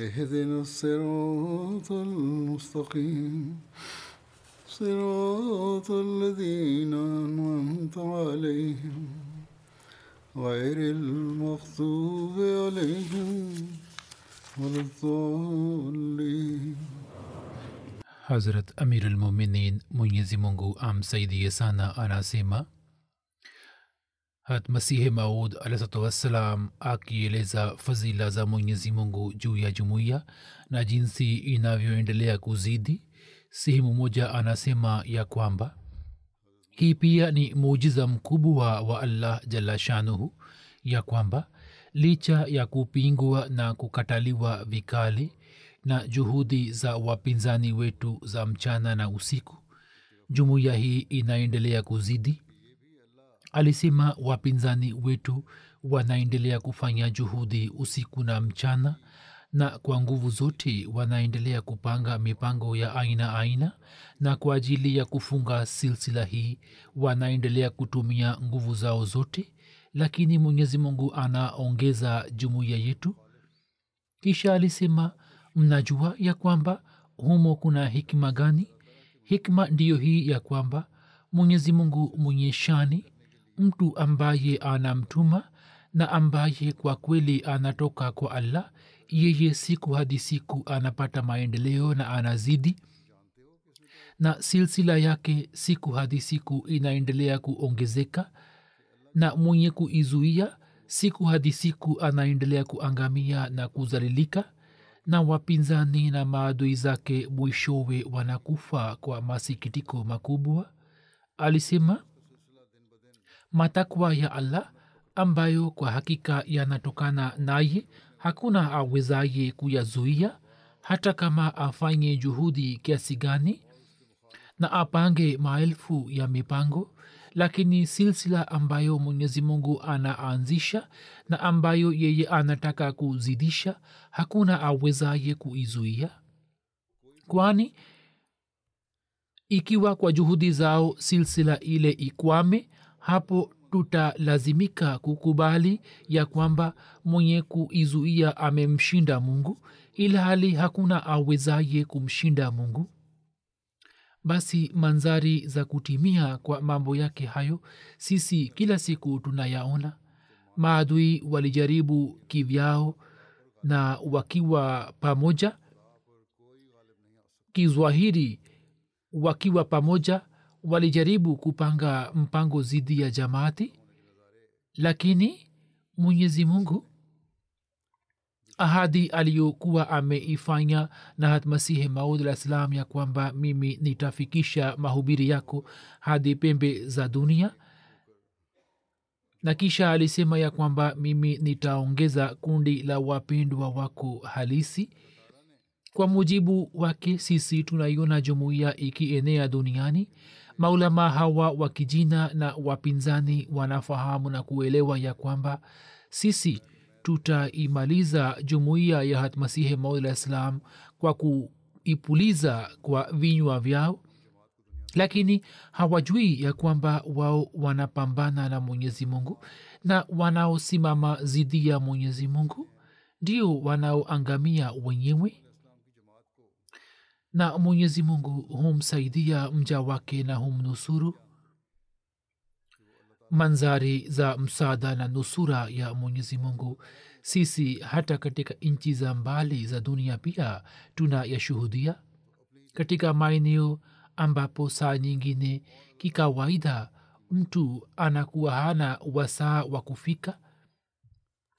اهدنا الصراط المستقيم. صراط الذين أنعمت عليهم. غير المغضوب عليهم ولا الضالين. Hazrat Amir al-Muminin Mwenyezi Mungu amsaidie sana anasema hat Masihi Maud alahsatu wassalam akieleza fadhila za Mwenyezi Mungu juu ya jumuiya na jinsi inavyoendelea kuzidi. Sehemu moja anasema ya kwamba hii pia ni muujiza mkubwa wa Allah jalla shanuhu, ya kwamba licha ya kupingwa na kukataliwa vikali na juhudi za wapinzani wetu za mchana na usiku jumuiya hii inaendelea kuzidi alisema wapinzani wetu wanaendelea kufanya juhudi usiku na mchana na kwa nguvu zote wanaendelea kupanga mipango ya aina aina na kwa ajili ya kufunga silsila hii wanaendelea kutumia nguvu zao zote lakini mwenyezi mungu anaongeza jumuiya yetu. Kisha alisema mnajua ya kwamba humo kuna hikima gani? Hikma ndiyo hii ya kwamba mwenyezi mungu mwenye shani mtu ambaye anamtuma na ambaye kwa kweli anatoka kwa allah yeye siku hadi siku anapata maendeleo na anazidi na silsila yake siku hadi siku inaendelea kuongezeka na mwenye kuizuia siku hadi siku anaendelea kuangamia na kuzalilika na wapinzani na maadui zake mwishowe wanakufa kwa masikitiko makubwa alisema matakwa ya allah ambayo kwa hakika yanatokana naye. Hakuna awezaye kuyazuia hata kama afanye juhudi kiasi gani na apange maelfu ya mipango. Lakini silsila ambayo mwenyezi mungu anaanzisha na ambayo yeye anataka kuzidisha hakuna awezaye kuizuia. Kwani ikiwa kwa juhudi zao silsila ile ikwame hapo tutalazimika kukubali ya kwamba mwenye kuizuia amemshinda mungu ila hali hakuna awezaye kumshinda mungu. Basi manzari za kutimia kwa mambo yake hayo sisi kila siku tunayaona. Maadui walijaribu kivyao na wakiwa pamoja. Kizwahiri wakiwa pamoja walijaribu kupanga mpango zidi ya jamaati lakini mwenyezi mungu ahadi aliyokuwa ameifanya na hatmasihi maud alah salam ya kwamba mimi nitafikisha mahubiri yako hadi pembe za dunia na kisha alisema ya kwamba mimi nitaongeza kundi la wapendwa wako halisi. Kwa mujibu wake sisi tunaiona jumuiya ikienea duniani maulama hawa wa kijina na wapinzani wanafahamu na kuelewa ya kwamba sisi tutaimaliza jumuiya ya hatmasihi maula islam kwa kuipuliza kwa vinywa vyao lakini hawajui ya kwamba wao wanapambana na mwenyezi mungu na wanaosimama zidi ya mwenyezi mungu ndio wanaoangamia wenyewe na mwenyezi mungu humsaidia mja wake na humnusuru. Manzari za msaada na nusura ya mwenyezi mungu. Sisi hata katika nchi za mbali za dunia pia tuna yashuhudia katika maeneo ambapo saa nyingine kikawaida mtu anakuwa hana wasaa wa kufika.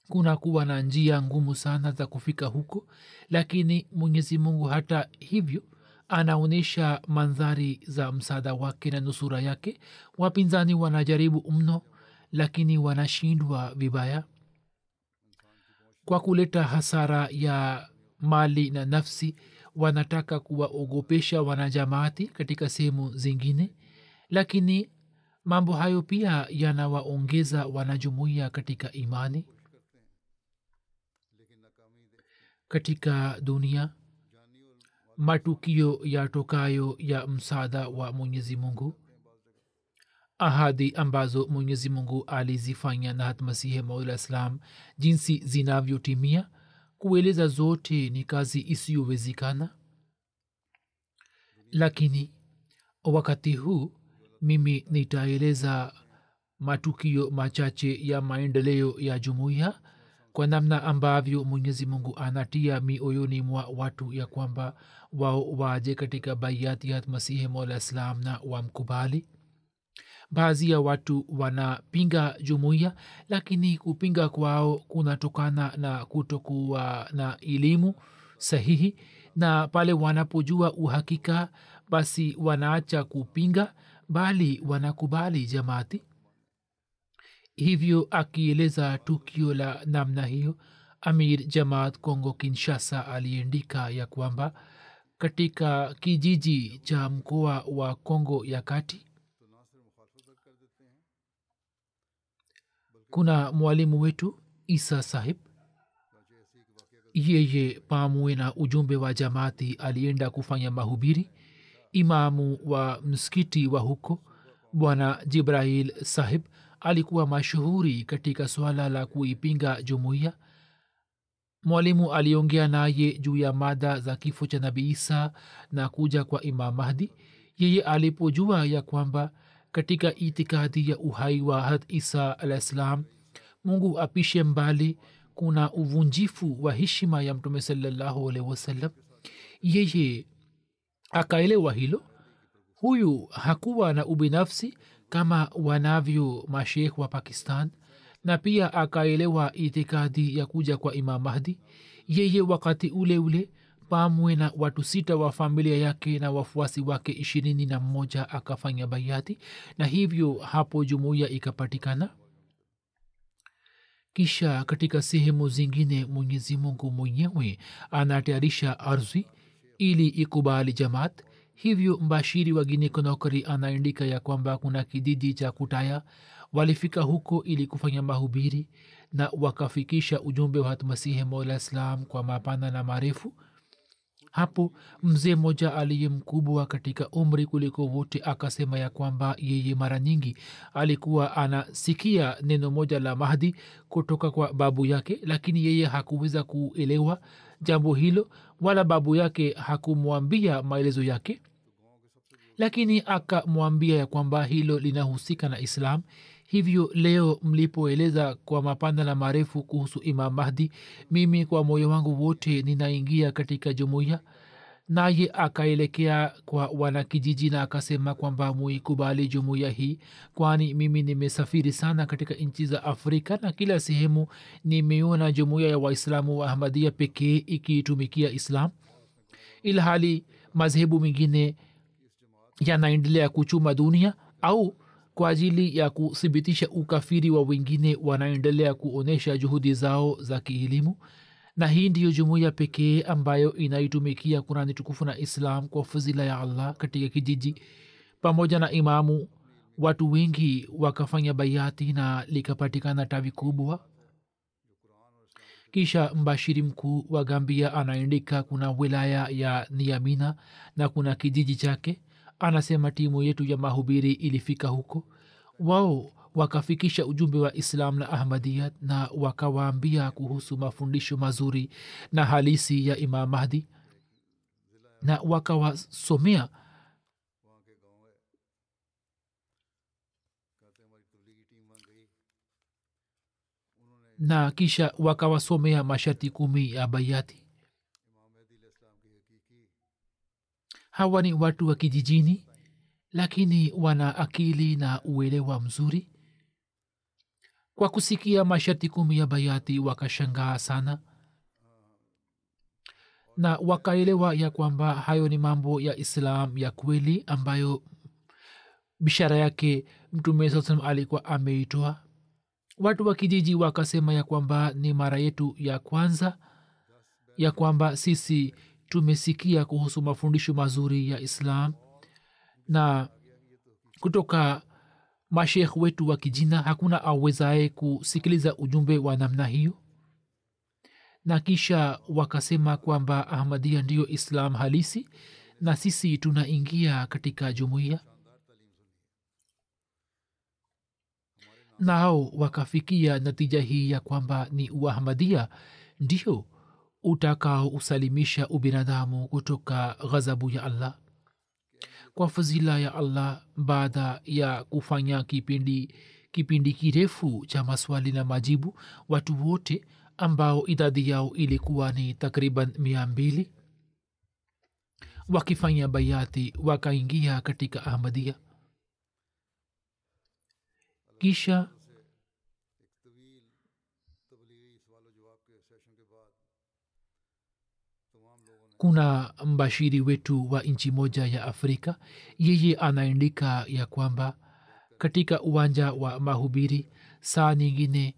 Kunakuwa na njia ngumu sana za kufika huko lakini mwenyezi mungu hata hivyo anaonyesha mandhari za msaada wake na nusura yake. Wapinzani wanajaribu mno lakini wanashindwa vibaya. Kwa kuleta hasara ya mali na nafsi wanataka kuwaogopesha wanajamaati katika sehemu zingine. Lakini mambo hayo pia yanawaongeza wanajumuiya katika imani. Katika dunia matukio yatokayo ya msaada wa mwenyezi mungu? Ahadi ambazo mwenyezi mungu alizifanya na hatmasihi maula islam jinsi zinavyotimia? Kueleza zote ni kazi isiyowezekana? Lakini wakati huu mimi nitaeleza matukio machache ya maendeleo ya jumuiya kwa namna ambavyo mwenyezi mungu anatia mioyoni mwa watu ya kwamba wao waje katika baiati ya masihi mola na wamkubali. Baadhi ya watu wanapinga jumuiya lakini kupinga kwao kunatokana na kutokuwa na elimu sahihi na pale wanapojua uhakika basi wanaacha kupinga bali wanakubali jamaati hivyo akieleza tukio la namna hiyo amir jamaat kongo kinshasa aliandika ya kwamba katika kijiji cha mkoa wa kongo ya kati kuna mwalimu wetu isa sahib. Yeye pamwe na ujumbe wa jamaati alienda kufanya mahubiri. Imamu wa msikiti wa huko bwana jibrahil sahib alikuwa mashuhuri katika swala la kuipinga jumuiya. Mwalimu aliongea naye juu ya mada za kifo cha nabii isa na kuja kwa imam mahdi. Yeye alipojua ya kwamba katika itikadi ya uhai wa had isa alah ssalam mungu apishe mbali kuna uvunjifu wa heshima ya mtume salallahu alaihi wasallam. Yeye akaelewa hilo. Huyu hakuwa na ubinafsi kama wanavyo mashekh wa pakistan na pia akaelewa itikadi ya kuja kwa imam mahdi. Yeye wakati ule ule pamwe na watu sita wa familia yake na wafuasi wake ishirini na mmoja akafanya baiati na hivyo hapo jumuiya ikapatikana. Kisha katika sehemu zingine mwenyezi mungu mwenyewe anatayarisha ardhi ili ikubali jamaat hivyo mbashiri wa gine konokari anaandika ya kwamba kuna kijiji cha kutaya walifika huko ili kufanya mahubiri na wakafikisha ujumbe wa hatmasihi mola kwa mapana na marefu. Hapo mzee mmoja aliye mkubwa katika umri kuliko wote akasema ya kwamba yeye mara nyingi alikuwa anasikia neno moja la mahdi kutoka kwa babu yake lakini yeye hakuweza kuelewa jambo hilo wala babu yake hakumwambia maelezo yake lakini akamwambia ya kwamba hilo linahusika na islam. Hivyo leo mlipoeleza kwa mapanda na marefu kuhusu imam mahdi mimi kwa moyo wangu wote ninaingia katika jumuiya. Naye akaelekea kwa wanakijiji na akasema kwamba muikubali jumuiya hii kwani mimi nimesafiri sana katika nchi za afrika na kila sehemu nimeona jumuiya ya waislamu wa ahmadia pekee ikiitumikia islam. Ilhali madhehebu mengine yanaendelea kuchuma dunia au kwa ajili ya kuthibitisha ukafiri wa wengine wanaendelea kuonyesha juhudi zao za kielimu. Na hii ndiyo jumuiya pekee ambayo inaitumikia kurani tukufu na islam kwa fadhila ya allah katika kijiji. Pamoja na imamu watu wengi wakafanya baiati na likapatikana tawi kubwa. Kisha mbashiri mkuu wa gambia anaandika kuna wilaya ya niamina na kuna kijiji chake anasema timu yetu ya mahubiri ilifika huko. Wao wakafikisha ujumbe wa islam na ahmadiyat na wakawaambia kuhusu mafundisho mazuri na halisi ya imam mahdi na wakawasomea. Na kisha wakawasomea masharti kumi ya bayati hawa ni watu wa kijijini lakini wana akili na uelewa mzuri. Kwa kusikia masharti kumi ya bayati wakashangaa sana. Na wakaelewa ya kwamba hayo ni mambo ya islam ya kweli ambayo bishara yake mtume saa salam alikuwa ameitoa. Watu wa kijiji wakasema ya kwamba ni mara yetu ya kwanza ya kwamba sisi tumesikia kuhusu mafundisho mazuri ya islam. Na kutoka mashekh wetu wa kijina hakuna awezaye kusikiliza ujumbe wa namna hiyo. Na kisha wakasema kwamba ahmadia ndiyo islam halisi na sisi tunaingia katika jumuiya. Nao wakafikia natija hii ya kwamba ni uahmadia ndio utakaousalimisha ubinadamu kutoka ghadhabu ya allah kwa fadhila ya allah baada ya kufanya kipindi kipindi kirefu cha maswali na majibu watu wote ambao idadi yao ilikuwa ni takriban mia mbili wakifanya bayati wakaingia katika ahmadia kisha kuna mbashiri wetu wa nchi moja ya afrika. Yeye anaandika ya kwamba katika uwanja wa mahubiri saa nyingine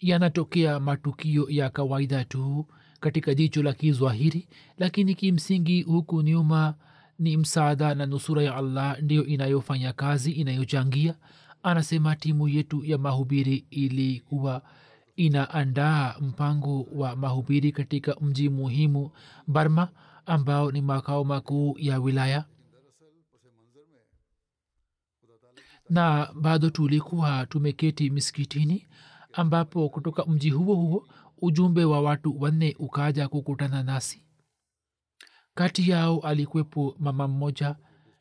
yanatokea matukio ya kawaida tu katika jicho la kizwahiri lakini kimsingi huku nyuma ni msaada na nusura ya allah ndiyo inayofanya kazi inayochangia. Anasema timu yetu ya mahubiri ilikuwa inaandaa mpango wa mahubiri katika mji muhimu barma ambao ni makao makuu ya wilaya. Na bado tulikuwa tumeketi miskitini ambapo kutoka mji huo huo ujumbe wa watu wanne ukaja kukutana nasi. Kati yao alikuwepo mama mmoja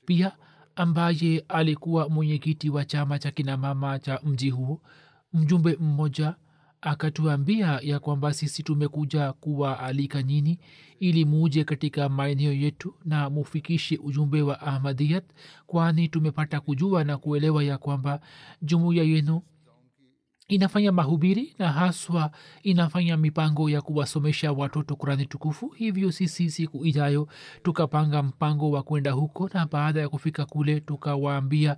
pia ambaye alikuwa mwenyekiti wa chama cha kinamama cha mji huo. Mjumbe mmoja akatuambia ya kwamba sisi tumekuja kuwaalika nyini ili muje katika maeneo yetu na mufikishe ujumbe wa ahmadiyat kwani tumepata kujua na kuelewa ya kwamba jumuiya yenu inafanya mahubiri na haswa inafanya mipango ya kuwasomesha watoto kurani tukufu. Hivyo sisi siku ijayo tukapanga mpango wa kwenda huko na baada ya kufika kule tukawaambia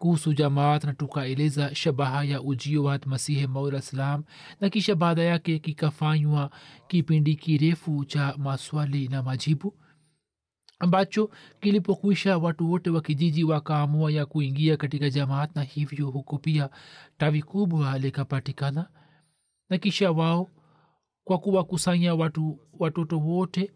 kuhusu jamaat na tukaeleza shabaha ya ujio wa masihi maula salam na kisha baada yake kikafanywa kipindi kirefu cha maswali na majibu ambacho kilipokwisha watu wote wa kijiji wakaamua ya kuingia katika jamaat na hivyo huko pia tawi kubwa likapatikana. Na kisha wao kwa kuwakusanya watu watoto wote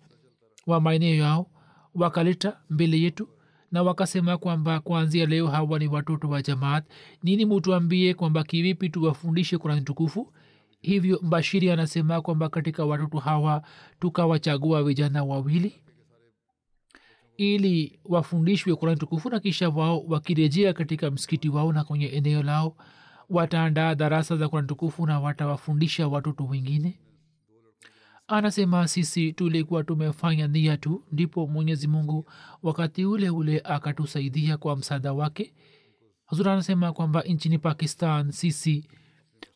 wa maeneo yao wakaleta mbele yetu na wakasema kwamba kuanzia leo hawa ni watoto wa jamaat. Nini mutuambie kwamba kivipi tuwafundishe kurani tukufu? Hivyo mbashiri anasema kwamba katika watoto hawa tukawachagua vijana wawili ili wafundishwe kurani tukufu na kisha wao wakirejea katika msikiti wao na kwenye eneo lao. Wataandaa darasa za kurani tukufu na watawafundisha watoto wengine anasema sisi tulikuwa tumefanya nia tu ndipo mwenyezi mungu wakati ule ule akatusaidia kwa msaada wake. Hazur anasema kwamba nchini pakistan sisi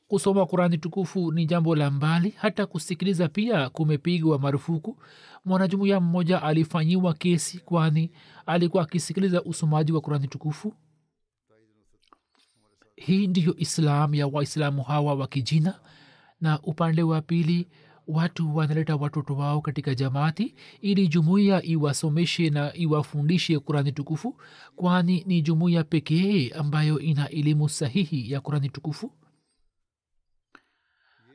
kusoma kurani tukufu ni jambo la mbali hata kusikiliza pia kumepigwa marufuku. Mwanajumuya mmoja alifanyiwa kesi kwani alikuwa akisikiliza usomaji wa kurani tukufu. Hii ndiyo islam ya waislamu hawa wa kijina. Na upande wa pili watu wanaleta watoto wao katika jamaati ili jumuiya iwasomeshe na iwafundishe kurani tukufu kwani ni jumuiya pekee ambayo ina elimu sahihi ya kurani tukufu.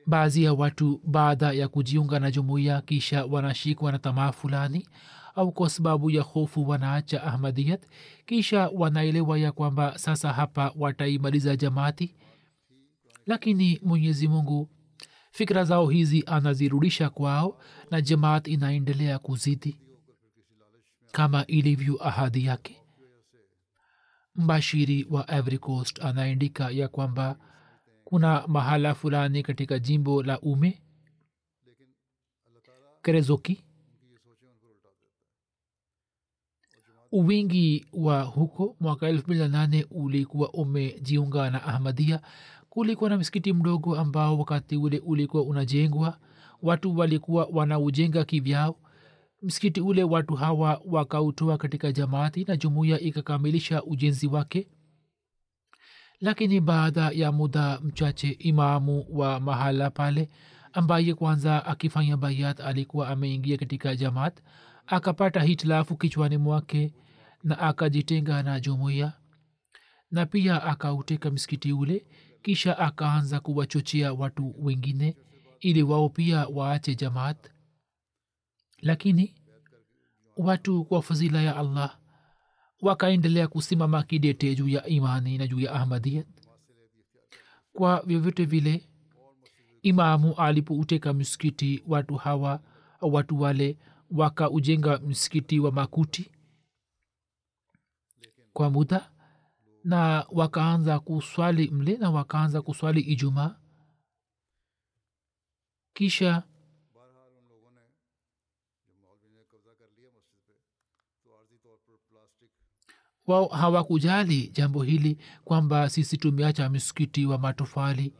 Baadhi ya watu baada ya kujiunga na jumuiya kisha wanashikwa na tamaa fulani au kwa sababu ya hofu wanaacha ahmadiyat kisha wanaelewa ya kwamba sasa hapa wataimaliza jamaati. Lakini mwenyezi mungu fikira zao hizi anazirudisha kwao na jamaat inaendelea kuzidi. Kama ilivyo ahadi yake. Mbashiri wa ivory coast anaandika ya kwamba kuna mahala fulani katika jimbo la ume kerezoki. Wingi wa huko mwaka elfu mbili na nane ulikuwa umejiunga na ahmadia kulikuwa na msikiti mdogo ambao wakati ule ulikuwa unajengwa. Watu walikuwa wanaujenga kivyao. Msikiti ule watu hawa wakautoa katika jamaati na jumuiya ikakamilisha ujenzi wake. Lakini baada ya muda mchache imamu wa mahala pale ambaye kwanza akifanya bayat alikuwa ameingia katika jamaat akapata hitilafu kichwani mwake na akajitenga na jumuiya. Na pia akauteka msikiti ule kisha akaanza kuwachochea watu wengine ili wao pia waache jamaat. Lakini watu kwa fadhila ya allah wakaendelea kusimama kidete juu ya imani na juu ya ahmadiyat kwa vyovyote vile imamu alipouteka msikiti watu hawa watu wale wakaujenga msikiti wa makuti. Kwa muda na wakaanza kuswali mle na wakaanza kuswali ijumaa. Kisha wao hawakujali jambo hili kwamba sisi tumeacha msikiti wa matofali.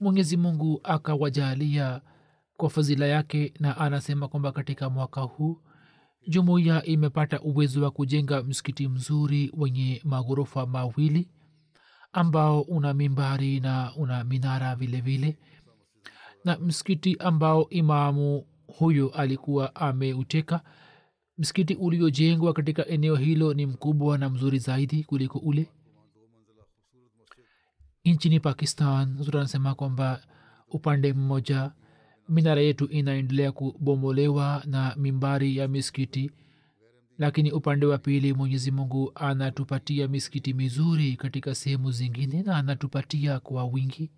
Mwenyezi mungu akawajalia kwa fadhila yake na anasema kwamba katika mwaka huu jumuiya imepata uwezo wa kujenga msikiti mzuri wenye maghorofa mawili ambao una mimbari na una minara vile vile. Na msikiti ambao imamu huyo alikuwa ameuteka msikiti uliojengwa katika eneo hilo ni mkubwa na mzuri zaidi kuliko ule. Nchini pakistan tunasema kwamba upande mmoja minara yetu inaendelea kubomolewa na mimbari ya misikiti. Lakini upande wa pili mwenyezi mungu anatupatia misikiti mizuri katika sehemu zingine na anatupatia kwa wingi.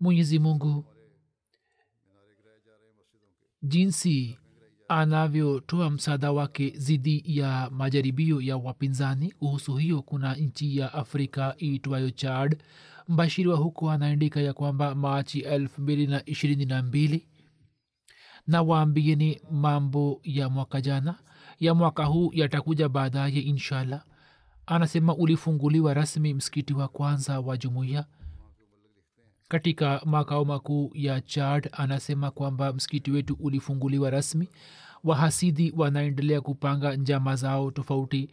Mwenyezi mungu jinsi anavyotoa msaada wake dhidi ya majaribio ya wapinzani. Kuhusu hiyo kuna nchi ya afrika iitwayo chad. Mbashiri wa huko anaandika ya kwamba machi elfu mbili na ishirini na mbili na waambieni mambo ya mwaka jana. Ya mwaka huu yatakuja baadaye inshallah. Anasema ulifunguliwa rasmi msikiti wa kwanza wa jumuiya katika makao makuu ya chad anasema kwamba msikiti wetu ulifunguliwa rasmi. Wahasidi wanaendelea kupanga njama zao tofauti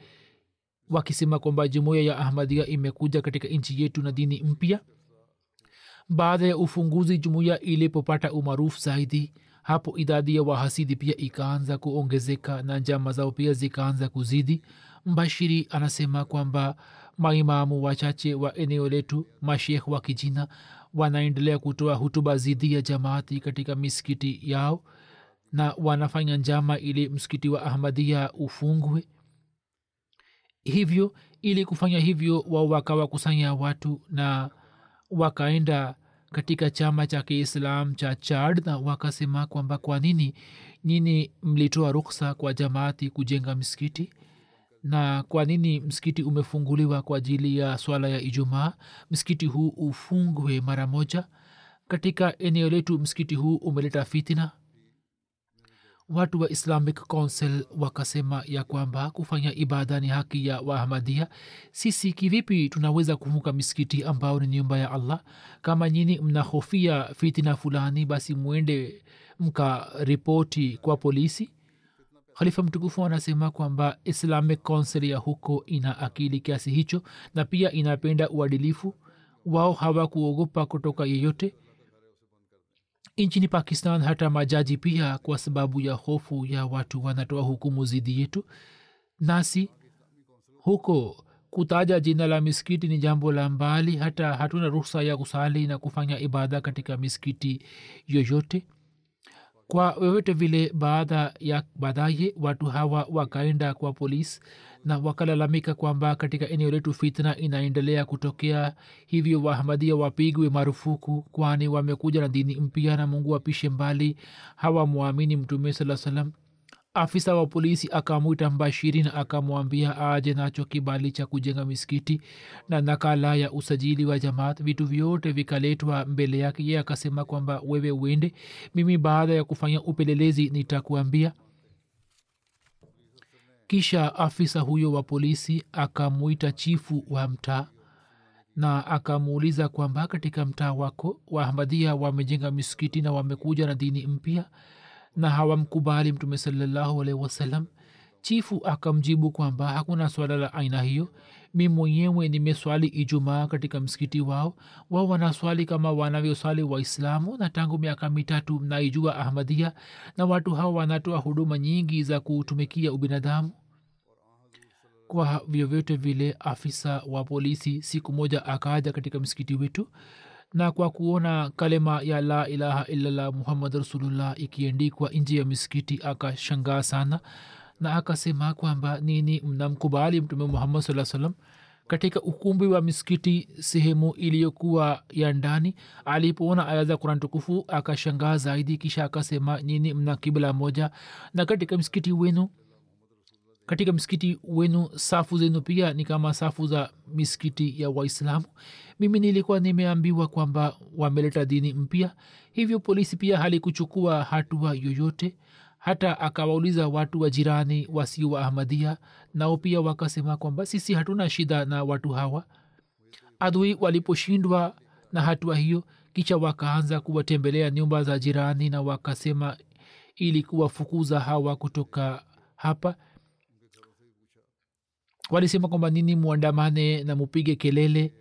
wakisema kwamba jumuiya ya ahmadia imekuja katika nchi yetu na dini mpya. Baada ya ufunguzi jumuiya ilipopata umaarufu zaidi hapo idadi ya wahasidi pia ikaanza kuongezeka na njama zao pia zikaanza kuzidi. Mbashiri anasema kwamba maimamu wachache wa eneo letu mashekh wa kijina wanaendelea kutoa hutuba zidi ya jamaati katika misikiti yao na wanafanya njama ili msikiti wa ahmadia ufungwe. Hivyo ili kufanya hivyo wao wakawakusanya watu na wakaenda katika chama cha kiislam cha chad na wakasema kwamba kwa nini nini mlitoa ruksa kwa jamaati kujenga misikiti na kwa nini msikiti umefunguliwa kwa ajili ya swala ya ijumaa? Msikiti huu ufungwe mara moja? Katika eneo letu msikiti huu umeleta fitina? Watu wa islamic council wakasema ya kwamba kufanya ibada ni haki ya waahmadia sisi kivipi tunaweza kufunga misikiti ambao ni nyumba ya allah? Kama nyini mnahofia fitina fulani basi mwende mkaripoti kwa polisi khalifa mtukufu anasema kwamba islamic council ya huko ina akili kiasi hicho na pia inapenda uadilifu. Wao hawakuogopa kutoka yeyote. Nchini pakistan hata majaji pia kwa sababu ya hofu ya watu wanatoa hukumu zidi yetu. Nasi huko kutaja jina la misikiti ni jambo la mbali hata hatuna ruhusa ya kusali na kufanya ibada katika misikiti yoyote kwa vyovyote vile baada ya baadaye watu hawa wakaenda kwa polis na wakalalamika kwamba katika eneo letu fitna inaendelea kutokea. Hivyo wahamadia wapigwe marufuku kwani wamekuja na dini mpya na mungu wapishe mbali. Hawamwamini mtume saa salam afisa wa polisi akamwita mbashiri na akamwambia aje nacho kibali cha kujenga misikiti na nakala ya usajili wa jamaat. Vitu vyote vikaletwa mbele yake. Ye akasema kwamba wewe uende mimi baada ya kufanya upelelezi nitakuambia. Kisha afisa huyo wa polisi akamwita chifu wa mtaa na akamuuliza kwamba katika mtaa wako waahmadia wamejenga misikiti na wamekuja na dini mpya na hawamkubali mtume salallahu alaihi wasallam. Chifu akamjibu kwamba hakuna swala la aina hiyo. Mi mwenyewe nimeswali ijumaa katika msikiti wao. Wao wanaswali kama wanavyoswali waislamu na tangu miaka mitatu mnaijua ahmadia na watu hao wanatoa huduma nyingi za kutumikia ubinadamu. Kwa vyovyote vile afisa wa polisi siku moja akaja katika msikiti wetu na kwa kuona kalema ya la ilaha illallah muhammad rasulullah ikiendikwa nje ya misikiti akashangaa sana na akasema kwamba nini mnamkubali mtume muhammad saa salam katika ukumbi wa misikiti sehemu iliyokuwa ya ndani alipoona aya za kuran tukufu akashangaa zaidi kisha akasema nini mna kibla moja. Na katika msikiti wenu katika msikiti wenu safu zenu pia ni kama safu za misikiti ya waislamu. Mimi nilikuwa nimeambiwa kwamba wameleta dini mpya hivyo polisi pia halikuchukua hatua yoyote. Hata akawauliza watu wa jirani wasio wa ahmadia nao pia wakasema kwamba sisi hatuna shida na watu hawa. Adui waliposhindwa na hatua hiyo kisha wakaanza kuwatembelea nyumba za jirani na wakasema ili kuwafukuza hawa kutoka hapa walisema kwamba nini mwandamane na mupige kelele.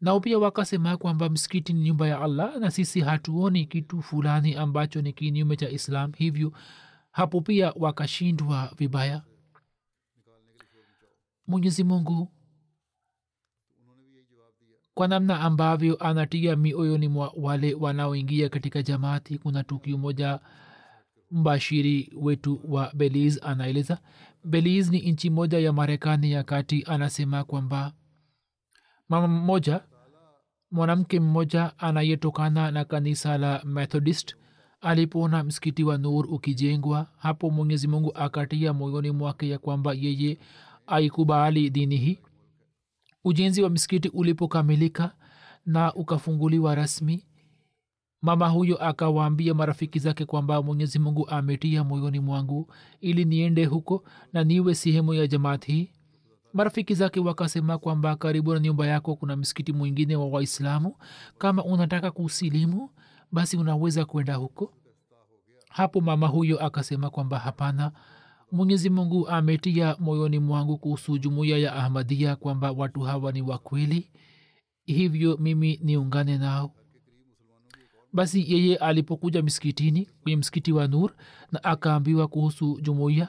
Nao pia wakasema kwamba msikiti ni nyumba ya allah na sisi hatuoni kitu fulani ambacho ni kinyume cha islam. Hivyo hapo pia wakashindwa vibaya. Mwenyezi mungu kwa namna ambavyo anatia mioyoni mwa wale wanaoingia katika jamaati kuna tukio moja mbashiri wetu wa beliz anaeleza beliz ni nchi moja ya marekani ya kati anasema kwamba mama mmoja mwanamke mmoja anayetokana na kanisa la methodist alipoona msikiti wa nur ukijengwa hapo mwenyezi mungu akatia moyoni mwake ya kwamba yeye aikubali dini hii. Ujenzi wa msikiti ulipokamilika na ukafunguliwa rasmi mama huyo akawaambia marafiki zake kwamba mwenyezi mungu ametia moyoni mwangu ili niende huko na niwe sehemu ya jamaat hii marafiki zake wakasema kwamba karibu na nyumba yako kuna msikiti mwingine wa waislamu. Kama unataka kusilimu basi unaweza kwenda huko. Hapo mama huyo akasema kwamba hapana. Mwenyezi mungu ametia moyoni mwangu kuhusu jumuiya ya ahmadia kwamba watu hawa ni wakweli hivyo mimi niungane nao basi yeye alipokuja miskitini kwenye msikiti wa nur na akaambiwa kuhusu jumuiya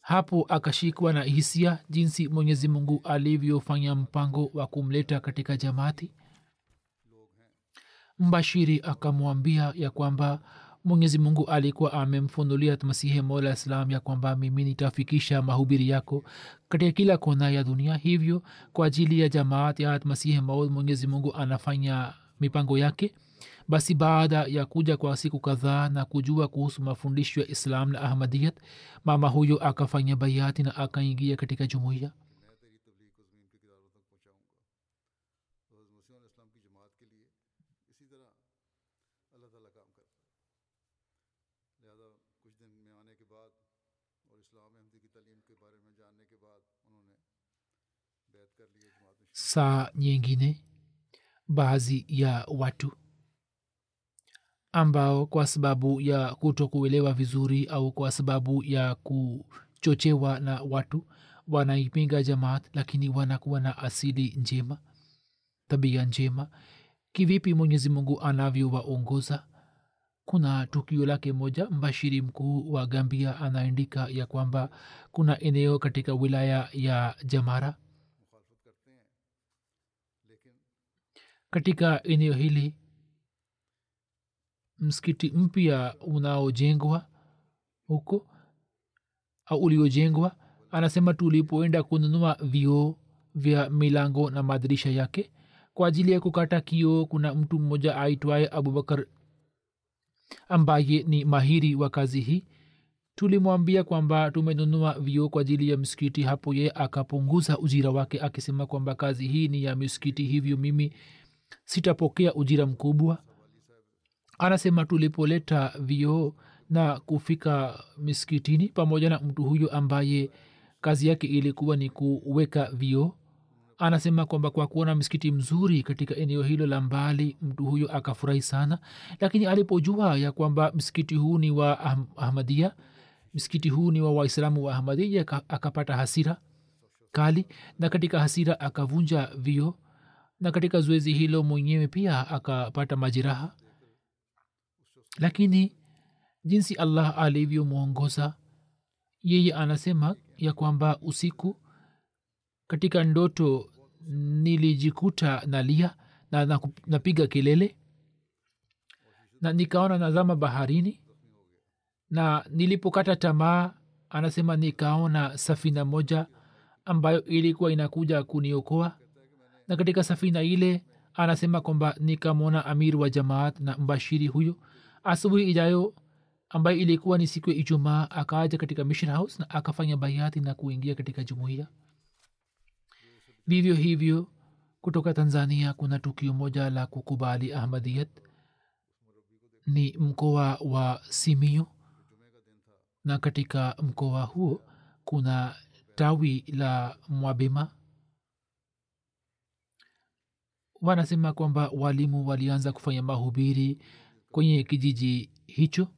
hapo akashikwa na hisia jinsi mwenyezi mungu alivyofanya mpango wa kumleta katika jamaati. Mbashiri akamwambia ya kwamba mwenyezi mungu alikuwa amemfunulia masihi mola islam ya kwamba mimi nitafikisha mahubiri yako katika kila kona ya dunia hivyo kwa ajili ya jamaat ya masihi maud mwenyezi mungu anafanya mipango yake. Basi baada ya kuja kwa siku kadhaa na kujua kuhusu mafundisho ya islam na ahmadiyat mama huyo akafanya bayati na akaingia katika jumuiya. Saa nyingine baadhi ya watu ambao kwa sababu ya kuto kuelewa vizuri au kwa sababu ya kuchochewa na watu wanaipinga jamaat lakini wanakuwa na asili njema tabia njema. Kivipi mwenyezi mungu anavyowaongoza? Kuna tukio lake moja mbashiri mkuu wa gambia anaandika ya kwamba kuna eneo katika wilaya ya jamara katika eneo hili. Msikiti mpya unaojengwa huko au uliojengwa anasema tulipoenda kununua vioo vya milango na madirisha yake kwa ajili ya kukata kioo kuna mtu mmoja aitwaye abubakar ambaye ni mahiri wa kazi hii. Tulimwambia kwamba tumenunua vioo kwa ajili ya msikiti hapo ye akapunguza ujira wake akisema kwamba kazi hii ni ya misikiti hivyo mimi sitapokea ujira mkubwa. Anasema tulipoleta vioo na kufika miskitini pamoja na mtu huyo ambaye kazi yake ilikuwa ni kuweka vioo. Anasema kwamba kwa kuona msikiti mzuri katika eneo hilo la mbali mtu huyo akafurahi sana. Lakini alipojua ya kwamba msikiti huu ni wa Ahm- ahmadia msikiti huu ni wa waislamu wa ahmadia akapata hasira kali na katika hasira akavunja vio na katika zoezi hilo mwenyewe pia akapata majeraha. Lakini jinsi allah alivyomwongoza yeye anasema ya kwamba usiku katika ndoto nilijikuta nalia na na- napiga kelele na nikaona nazama baharini na nilipokata tamaa anasema nikaona safina moja ambayo ilikuwa inakuja kuniokoa na katika safina ile anasema kwamba nikamwona amir wa jamaat na mbashiri huyo. Asubuhi ijayo ambayo ilikuwa ni siku ya ijumaa akaaja katika mission house na akafanya bayati na kuingia katika jumuiya. Vivyo hivyo kutoka tanzania kuna tukio moja la kukubali ahmadiyat. Ni mkoa wa simio na katika mkoa huo kuna tawi la mwabema wanasema kwamba walimu walianza kufanya mahubiri kwenye kijiji hicho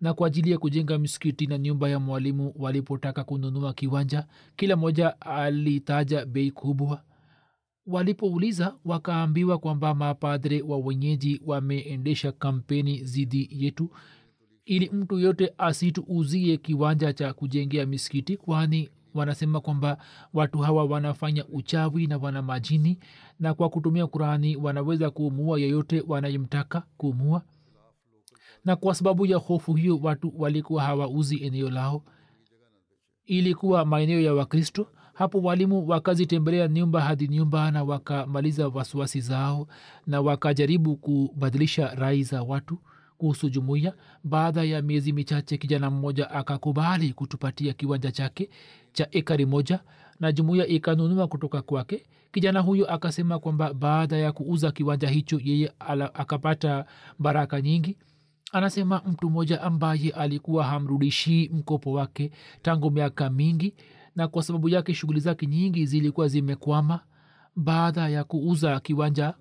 na kwa ajili ya kujenga misikiti na nyumba ya mwalimu walipotaka kununua kiwanja. Kila mmoja alitaja bei kubwa. Walipouliza wakaambiwa kwamba mapadre wa wenyeji wameendesha kampeni dhidi yetu ili mtu yote asituuzie kiwanja cha kujengea misikiti kwani wanasema kwamba watu hawa wanafanya uchawi na wana majini na kwa kutumia qurani wanaweza kuumua yeyote wanayemtaka kuumua na kwa sababu ya hofu hiyo watu walikuwa hawauzi eneo lao. Ilikuwa maeneo ya wakristo. Hapo walimu wakazitembelea nyumba hadi nyumba na wakamaliza wasiwasi zao na wakajaribu kubadilisha rai za watu kuhusu jumuiya. Baada ya miezi michache kijana mmoja akakubali kutupatia kiwanja chake cha ekari moja na jumuiya ikanunua kutoka kwake. Kijana huyo akasema kwamba baada ya kuuza kiwanja hicho yeye ala, akapata baraka nyingi. Anasema mtu mmoja ambaye alikuwa hamrudishii mkopo wake tangu miaka mingi na kwa sababu yake shughuli zake nyingi zilikuwa zimekwama. Baada ya kuuza kiwanja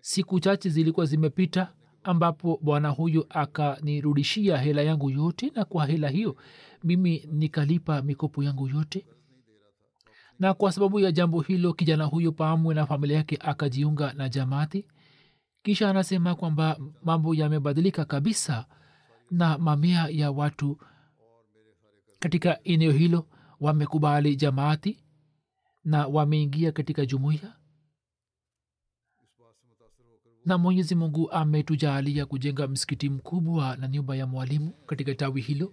siku chache zilikuwa zimepita ambapo bwana huyo akanirudishia hela yangu yote na kwa hela hiyo mimi nikalipa mikopo yangu yote. Na kwa sababu ya jambo hilo kijana huyo pamwe na familia yake akajiunga na jamaati. Kisha anasema kwamba mambo yamebadilika kabisa na mamia ya watu katika eneo hilo wamekubali jamaati na wameingia katika jumuiya na mwenyezi mungu ametujaalia kujenga msikiti mkubwa na nyumba ya mwalimu katika tawi hilo.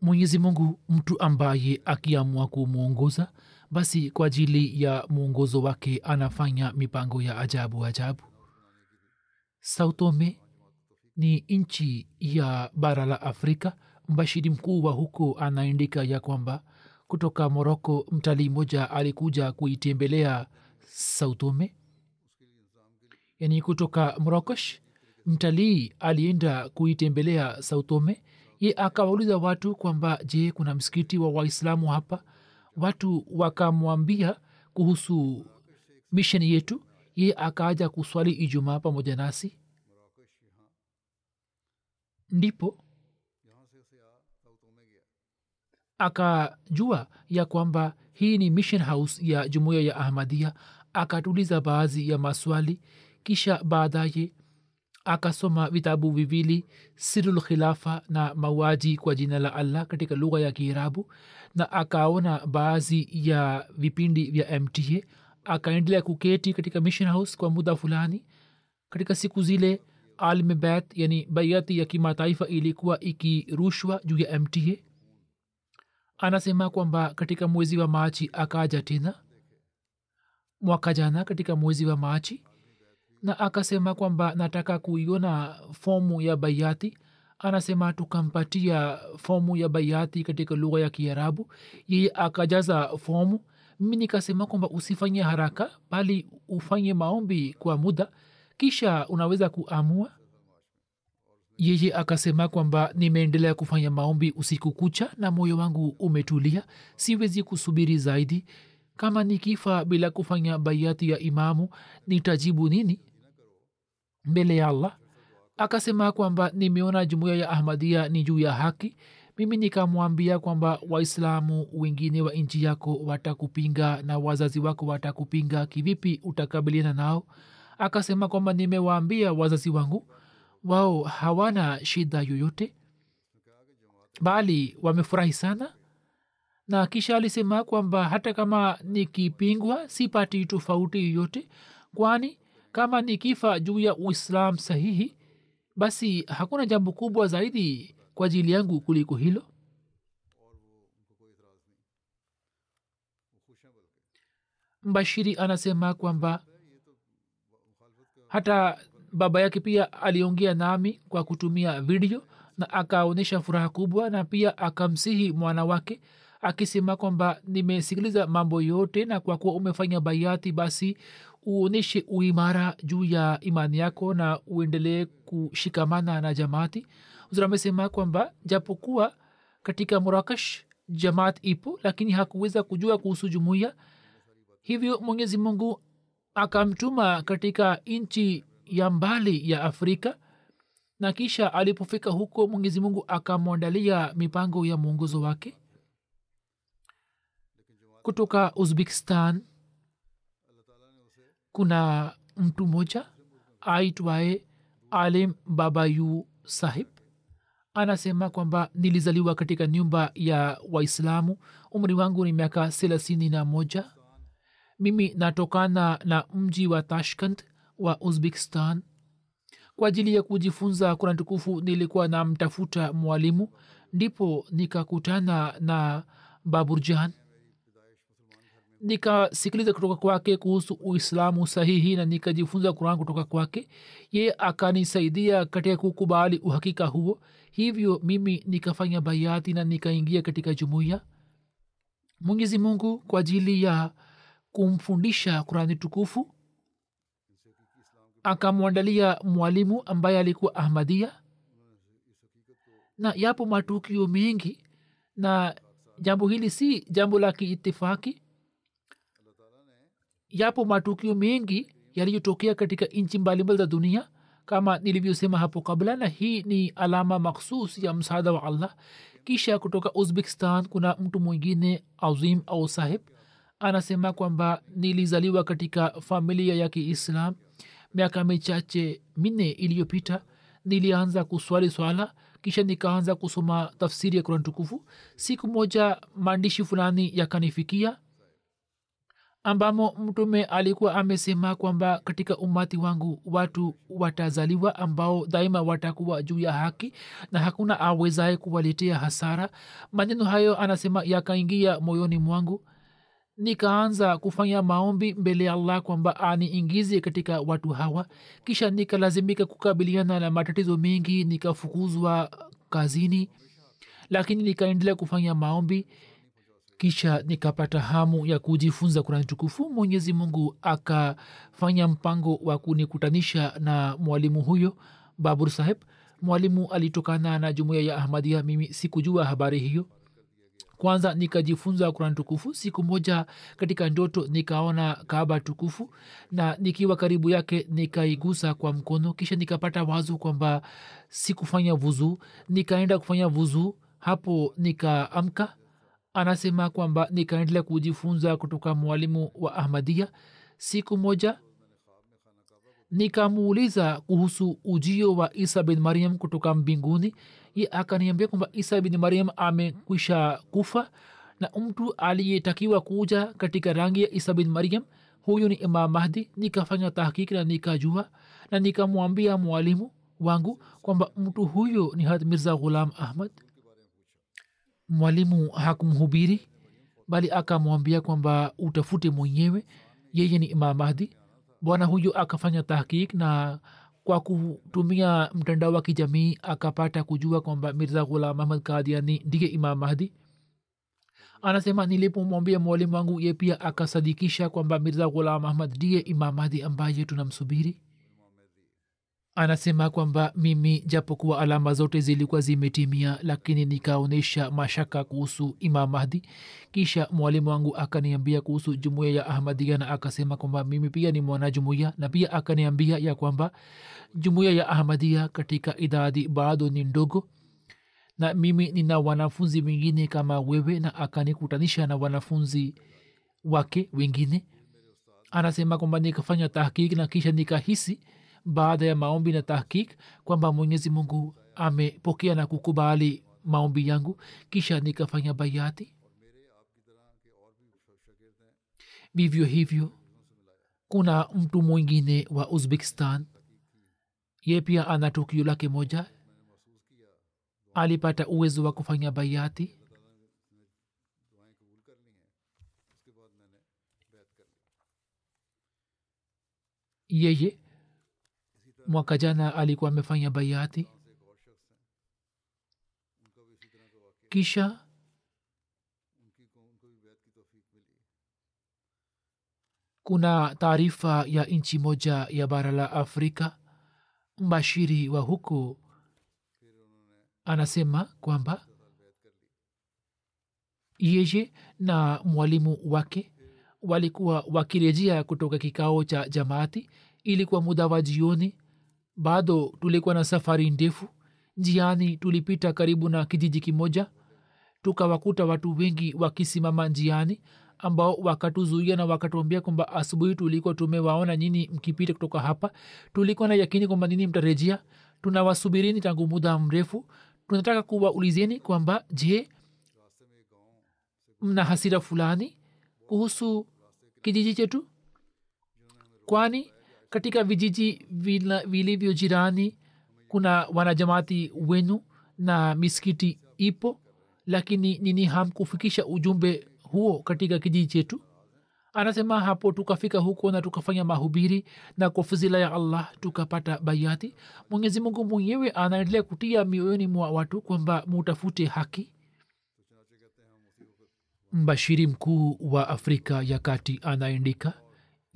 Mwenyezi mungu mtu ambaye akiamua kumwongoza basi kwa ajili ya mwongozo wake anafanya mipango ya ajabu ajabu. Sautome ni nchi ya bara la afrika. Mbashiri mkuu wa huko anaandika ya kwamba kutoka moroko mtalii mmoja alikuja kuitembelea sautome yani kutoka morokosh mtalii alienda kuitembelea sautome ye akawauliza watu kwamba je kuna msikiti wa waislamu hapa? Watu wakamwambia kuhusu misheni yetu. Ye akaaja kuswali ijumaa pamoja nasi. Ndipo akajua ya kwamba hii ni mission house ya jumuiya ya ahmadia akatuliza baadhi ya maswali kisha baadaye akasoma vitabu viwili sirulkhilafa na mauaji kwa jina la allah katika lugha ya kiirabu na akaona baadhi ya vipindi vya mta akaendelea kuketi katika mission house kwa muda fulani. Katika siku zile almebet yani baiati ya kimataifa ilikuwa ikirushwa juu ya mta anasema kwamba katika mwezi wa machi akaja tena mwaka jana katika mwezi wa machi na akasema kwamba nataka kuiona fomu ya baiati anasema tukampatia fomu ya baiati katika lugha ya kiarabu. Yeye akajaza fomu. Mimi nikasema kwamba usifanye haraka bali ufanye maombi kwa muda kisha unaweza kuamua yeye akasema kwamba nimeendelea kufanya maombi usiku kucha na moyo wangu umetulia siwezi kusubiri zaidi. Kama nikifa bila kufanya baiati ya imamu nitajibu nini? Mbele ya allah akasema kwamba nimeona jumuiya ya ahmadia ni juu ya haki. Mimi nikamwambia kwamba waislamu wengine wa nchi yako watakupinga na wazazi wako watakupinga. Kivipi utakabiliana nao akasema kwamba nimewaambia wazazi wangu wao hawana shida yoyote bali wamefurahi sana. Na kisha alisema kwamba hata kama nikipingwa sipati tofauti yoyote kwani kama nikifa juu ya uislam sahihi basi hakuna jambo kubwa zaidi kwa ajili yangu kuliko hilo. Mbashiri anasema kwamba hata baba yake pia aliongea nami kwa kutumia video na akaonyesha furaha kubwa na pia akamsihi mwana wake akisema kwamba nimesikiliza mambo yote na kwa kuwa umefanya bayati basi uonyeshe uimara juu ya imani yako na uendelee kushikamana na jamaati. Uzuri amesema kwamba japokuwa katika murakash jamaat ipo lakini hakuweza kujua kuhusu jumuiya hivyo mwenyezi mungu akamtuma katika nchi ya mbali ya afrika. Na kisha alipofika huko mwenyezi mungu akamwandalia mipango ya mwongozo wake. Kutoka uzbekistan kuna mtu mmoja aitwaye alim babayu sahib. Anasema kwamba nilizaliwa katika nyumba ya waislamu. Umri wangu ni miaka thelathini na moja. Mimi natokana na mji wa tashkent wa uzbekistan. Kwa ajili ya kujifunza kuna tukufu nilikuwa namtafuta mwalimu ndipo nikakutana na baburjan nikasikiliza kutoka kwake kuhusu uislamu sahihi na nikajifunza quran kutoka kwake. Ye akanisaidia katika kukubali uhakika huo. Hivyo mimi nikafanya bayati na nikaingia katika jumuiya. Mwenyezi mungu kwa ajili ya kumfundisha qurani tukufu akamwandalia mwalimu ambaye alikuwa ahmadia na yapo matukio mengi na jambo hili si jambo la kiitifaki yapo matukio mengi yaliyotokea katika nchi mbalimbali za dunia kama nilivyosema hapo kabla na hii ni alama makhsus ya msaada wa allah. Kisha kutoka uzbekistan kuna mtu mwingine azim au sahib anasema kwamba nilizaliwa katika familia ya kiislam miaka michache minne iliyopita nilianza kuswali swala kisha nikaanza kusoma tafsiri ya kurani tukufu. Siku moja maandishi fulani yakanifikia ambamo mtume alikuwa amesema kwamba katika umati wangu watu watazaliwa ambao daima watakuwa juu ya haki na hakuna awezaye kuwaletea hasara. Maneno hayo anasema yakaingia moyoni mwangu nikaanza kufanya maombi mbele ya allah kwamba aniingize katika watu hawa. Kisha nikalazimika kukabiliana na matatizo mengi nikafukuzwa kazini. Lakini nikaendelea kufanya maombi. Kisha nikapata hamu ya kujifunza kurani tukufu. Mwenyezi mungu akafanya mpango wa kunikutanisha na mwalimu huyo babur saheb. Mwalimu alitokana na jumuiya ya ahmadia mimi sikujua habari hiyo kwanza nikajifunza kurani tukufu siku moja katika ndoto nikaona kaaba tukufu na nikiwa karibu yake nikaigusa kwa mkono kisha nikapata wazo kwamba sikufanya vuzuu. Nikaenda kufanya vuzuu hapo nikaamka. Anasema kwamba nikaendelea kujifunza kutoka mwalimu wa ahmadia siku moja nikamuuliza kuhusu ujio wa isa bin mariam kutoka mbinguni akaniambia kwamba isa bini mariam amekwisha kufa na mtu aliyetakiwa kuja katika rangi ya isa bin mariam huyu ni imam mahdi. Nikafanya tahkiki na nikajua na nikamwambia mwalimu wangu kwamba mtu huyo ni had mirza ghulam ahmad. Mwalimu hakumhubiri bali akamwambia kwamba utafute mwenyewe yeye ni imam mahdi. Bwana huyo akafanya tahkik na kwa kutumia mtandao wa kijamii akapata kujua kwamba mirza ghulam ahmad kadiani ndiye imam mahdi. Anasema nilipomwambia mwalimu wangu ye pia akasadikisha kwamba mirza ghulam ahmad ndiye imam mahdi ambaye tunamsubiri anasema kwamba mimi japokuwa alama zote zilikuwa zimetimia lakini nikaonyesha mashaka kuhusu imam mahdi. Kisha mwalimu wangu akaniambia kuhusu jumuiya ya ahmadia na akasema kwamba mimi pia ni mwana jumuiya na pia akaniambia ya kwamba jumuiya ya ahmadia katika idadi bado ni ndogo na mimi nina wanafunzi wengine kama wewe na akanikutanisha na wanafunzi wake wengine. Anasema kwamba nikafanya tahkiki na kisha nikahisi baada ya maombi na tahkik kwamba mwenyezi mungu amepokea na kukubali maombi yangu kisha nikafanya bayati? Vivyo hivyo kuna mtu mwingine wa uzbekistan. Ye pia ana tukio lake moja. Alipata uwezo wa kufanya bayati? Yeye mwaka jana alikuwa amefanya bayati. Kisha kuna taarifa ya nchi moja ya bara la afrika. Mbashiri wa huko anasema kwamba yeye na mwalimu wake walikuwa wakirejea kutoka kikao cha jamaati. Ilikuwa muda wa jioni bado tulikuwa na safari ndefu. Njiani tulipita karibu na kijiji kimoja. Tukawakuta watu wengi wakisimama njiani ambao wakatuzuia na wakatuambia kwamba asubuhi tulikuwa tumewaona nyini mkipita kutoka hapa. Tulikuwa na yakini kwamba nini mtarejea. Tunawasubirini tangu muda mrefu. Tunataka kuwaulizeni kwamba je mna hasira fulani kuhusu kijiji chetu? Kwani katika vijiji vilivyo jirani kuna wanajamati wenu na miskiti ipo lakini nini hamkufikisha ujumbe huo katika kijiji chetu? Anasema hapo tukafika huko na tukafanya mahubiri na kwa fuzila ya allah tukapata bayati. Mwenyezi mungu mwenyewe anaendelea kutia mioyoni mwa watu kwamba mutafute haki. Mbashiri mkuu wa afrika ya kati anaandika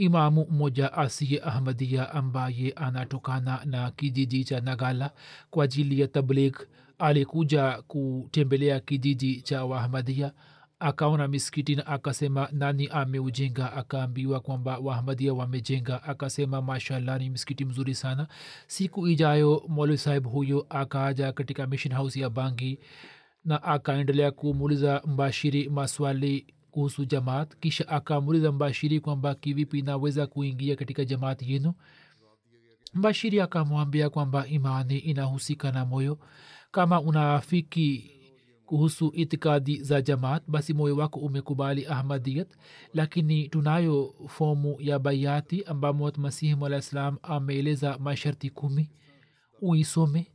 imamu mmoja asiye ahmadia ambaye anatokana na kijiji cha nagala kwa ajili ya tabligh alikuja kutembelea kijiji cha wahmadia. Akaona miskiti na akasema nani ameujenga? Akaambiwa kwamba wahmadia wamejenga. Akasema mashallah ni msikiti mzuri sana. Siku ijayo mwali sahib huyo akaaja katika mission house ya bangi na akaendelea kumuuliza mbashiri maswali kuhusu jamaat kisha akamuuliza mbashiri kwamba kivipi naweza kuingia katika jamaat yenu. Mbashiri akamwambia kwamba imani inahusika na moyo. Kama unaafiki kuhusu itikadi za jamaat basi moyo wako umekubali ahmadiyat. Lakini tunayo fomu ya bayati ambamo masihi mwalah salam ameeleza masharti kumi. Uisome.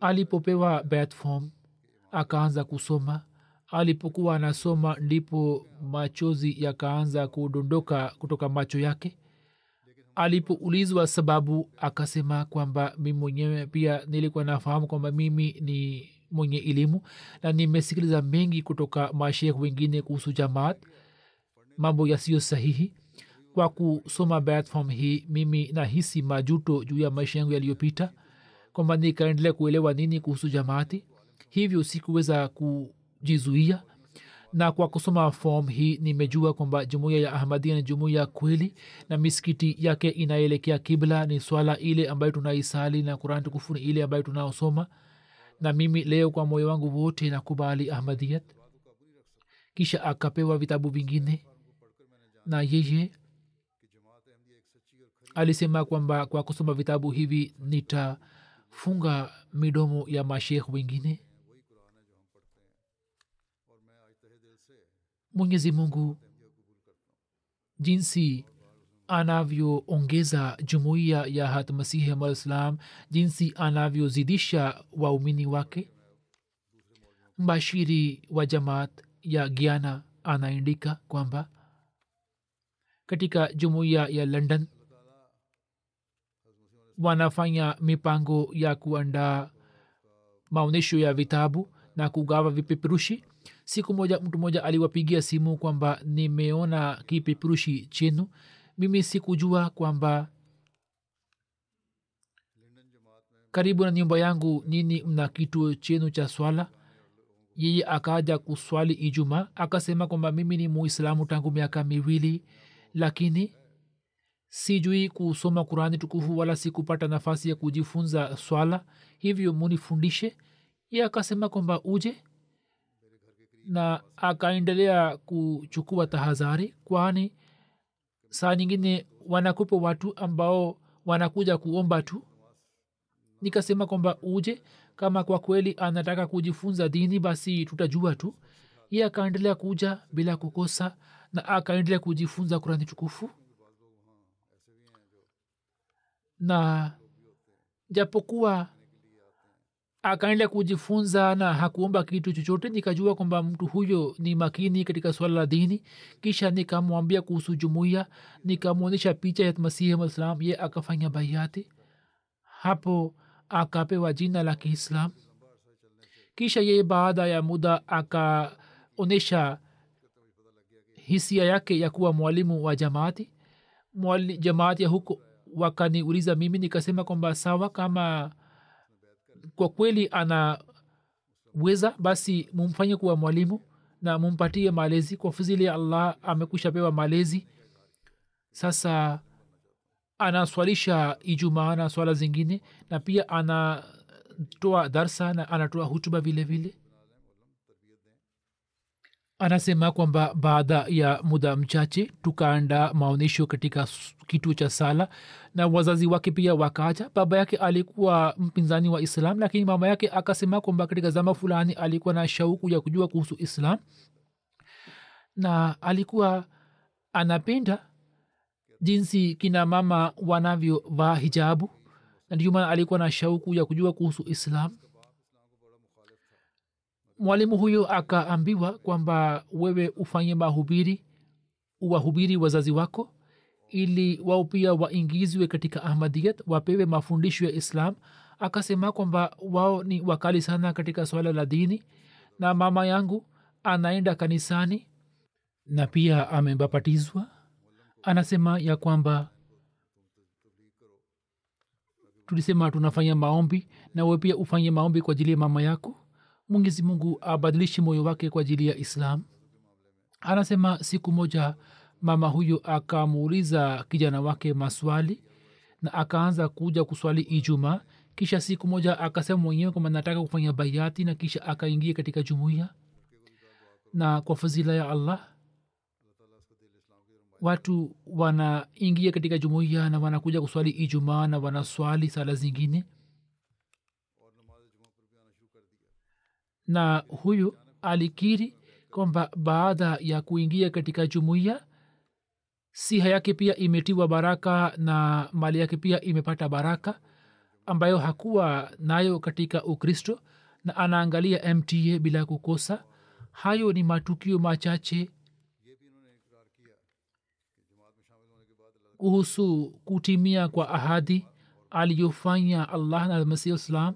Alipopewa bat form akaanza kusoma alipokuwa anasoma ndipo machozi yakaanza kudondoka kutoka macho yake. Alipoulizwa sababu akasema kwamba mi mwenyewe pia nilikuwa nafahamu kwamba mimi ni mwenye elimu na nimesikiliza mengi kutoka mashekh wengine kuhusu jamaat mambo yasiyo sahihi. Kwa kusoma platform hii mimi nahisi majuto juu ya maisha yangu yaliyopita kwamba nikaendelea kuelewa nini kuhusu jamaati. Hivyo sikuweza kujizuia na kwa kusoma fom hii nimejua kwamba jumuiya ya ahmadia ni jumuiya kweli na misikiti yake inaelekea kibla. Ni swala ile ambayo tunaisali na quran tukufu ni ile ambayo tunaosoma. Na mimi leo kwa moyo wangu wote nakubali ahmadiyat kisha akapewa vitabu vingine. Na yeye alisema kwamba kwa kusoma vitabu hivi nitafunga midomo ya mashekh wengine mwenyezi mungu jinsi anavyoongeza jumuiya ya hat masihi amaislam jinsi anavyozidisha waumini wake. Mbashiri wa jamaat ya giana anaandika kwamba katika jumuiya ya london wanafanya mipango ya kuandaa maonyesho ya vitabu na kugawa vipeperushi siku moja mtu mmoja aliwapigia simu kwamba nimeona kipeperushi chenu. Mimi sikujua kwamba karibu na nyumba yangu nini mna kituo chenu cha swala. Yeye akaja kuswali ijumaa akasema kwamba mimi ni muislamu tangu miaka miwili lakini sijui kusoma kurani tukufu wala sikupata nafasi ya kujifunza swala. Hivyo munifundishe. Ye akasema kwamba uje na akaendelea kuchukua tahadhari kwani saa nyingine wanakupa watu ambao wanakuja kuomba tu. Nikasema kwamba uje kama kwa kweli anataka kujifunza dini basi tutajua tu. Ye akaendelea kuja bila kukosa na akaendelea kujifunza kurani tukufu. Na japokuwa akaendelea kujifunza na hakuomba kitu chochote. Nikajua kwamba mtu huyo ni makini katika swala la dini. Kisha nikamwambia kuhusu jumuiya. Nikamwonyesha picha ya masihi malislam ye akafanya baiati hapo akapewa jina la kiislam kisha yeye baada ya muda akaonyesha hisia yake ya kuwa mwalimu wa jamaati. Jamaati ya huko wakaniuliza mimi nikasema kwamba sawa kama kwa kweli anaweza basi mumfanye kuwa mwalimu na mumpatie malezi. Kwa fuzili ya allah amekwisha pewa malezi. Sasa anaswalisha ijumaa na swala zingine na pia anatoa darsa na anatoa hutuba vile vile anasema kwamba baada ya muda mchache tukaanda maonyesho katika kituo cha sala na wazazi wake pia wakaja baba yake alikuwa mpinzani wa islam lakini mama yake akasema kwamba katika zama fulani alikuwa na shauku ya kujua kuhusu islam na alikuwa anapenda jinsi kina mama wanavyovaa hijabu na ndio maana alikuwa na shauku ya kujua kuhusu islam mwalimu huyo akaambiwa kwamba wewe ufanye mahubiri uwahubiri wazazi wako ili wao pia waingizwe katika ahmadiyat wapewe mafundisho ya islam. Akasema kwamba wao ni wakali sana katika swala la dini na mama yangu anaenda kanisani na pia amebabatizwa anasema ya kwamba tulisema tunafanya maombi na we pia ufanye maombi kwa ajili ya mama yako mwenyezi mungu abadilishi moyo wake kwa ajili ya islam. Anasema siku moja mama huyo akamuuliza kijana wake maswali na akaanza kuja kuswali ijumaa. Kisha siku moja akasema mwenyewe kwamba nataka kufanya baiati na kisha akaingia katika jumuiya. Na kwa fadhila ya allah watu wanaingia katika jumuiya na wanakuja kuswali ijumaa na wanaswali sala zingine na huyu alikiri kwamba baada ya kuingia katika jumuiya siha yake pia imetiwa baraka na mali yake pia imepata baraka ambayo hakuwa nayo katika ukristo na anaangalia mta bila kukosa. Hayo ni matukio machache kuhusu kutimia kwa ahadi aliyofanya allah na masihi islam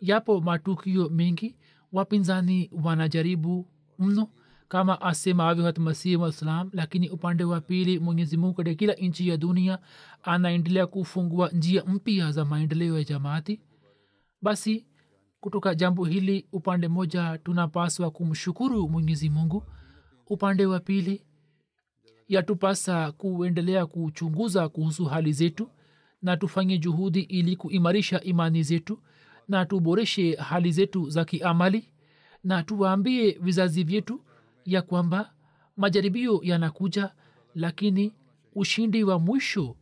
yapo matukio mengi wapinzani wanajaribu mno kama asemavyo hat waislam lakini upande wa pili mwenyezi mungu katika kila nchi ya dunia anaendelea kufungua njia mpya za maendeleo ya jamaati. Basi kutoka jambo hili upande moja tunapaswa kumshukuru mwenyezi mungu. Upande wa pili yatupasa kuendelea kuchunguza kuhusu hali zetu na tufanye juhudi ili kuimarisha imani zetu na tuboreshe hali zetu za kiamali na tuwaambie vizazi vyetu ya kwamba majaribio yanakuja lakini ushindi wa mwisho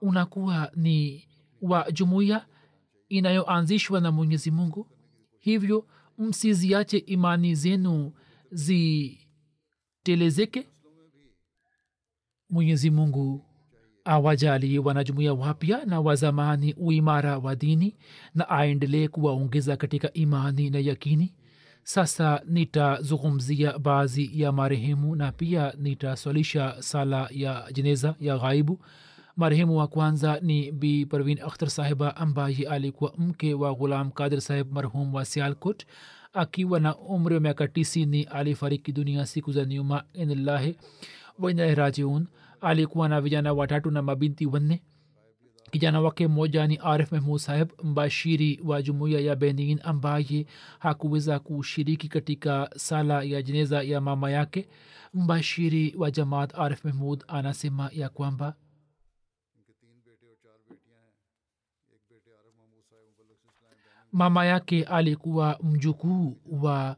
unakuwa ni wa jumuiya inayoanzishwa na mwenyezi mungu. Hivyo msiziache imani zenu zitelezeke. Mwenyezi mungu awajali wanajumuia wapya na wazamani uimara wa dini na aendelee kuwaongeza katika imani na yakini. Sasa nitazungumzia baadhi ya marehemu na pia nitaswalisha sala ya jeneza ya ghaibu. Marehemu wa kwanza ni bi parvin akhtar sahiba ambaye alikuwa mke wa ghulam kadir sahib marhum wa sialkot. Akiwa na umri wa miaka tisini alifariki dunia siku za nyuma inillahi wainahi rajiun alikuwa na vijana watatu na mabinti wanne. Kijana wake mmoja ni arif mahmud saheb mbashiri wa jumuiya ya benin ambaye hakuweza kushiriki katika sala ya jeneza ya mama yake. Mbashiri wa jamaat arif mahmud anasema ya kwamba mama yake alikuwa mjukuu wa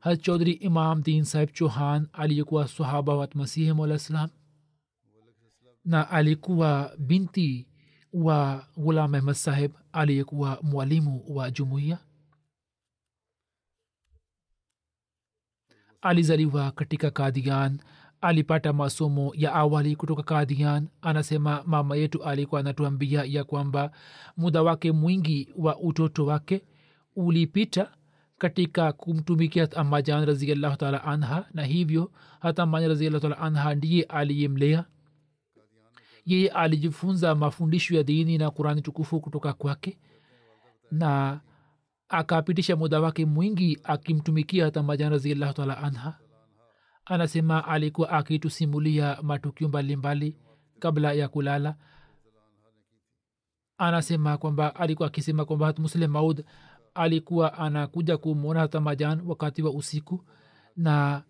haj imam din saheb chauhan aliyekuwa sahaba wa masihi salam na alikuwa binti wa ghulam ahmad saheb aliyekuwa mwalimu wa jumuiya. Alizaliwa katika kadian alipata masomo ya awali kutoka kadian anasema mama yetu alikuwa anatuambia ya kwamba muda wake mwingi wa utoto wake ulipita katika kumtumikia amajan raziallahu taala anha na hivyo hata amajan raziallahu taala anha ndiye aliyemlea yeye alijifunza mafundisho ya dini na kurani tukufu kutoka kwake na akapitisha muda wake mwingi akimtumikia hata majan raziallahu taala anha. Anasema alikuwa akitusimulia matukio mbalimbali kabla ya kulala. Anasema kwamba alikuwa akisema kwamba hat maud alikuwa anakuja kumwona hata majan wakati wa usiku na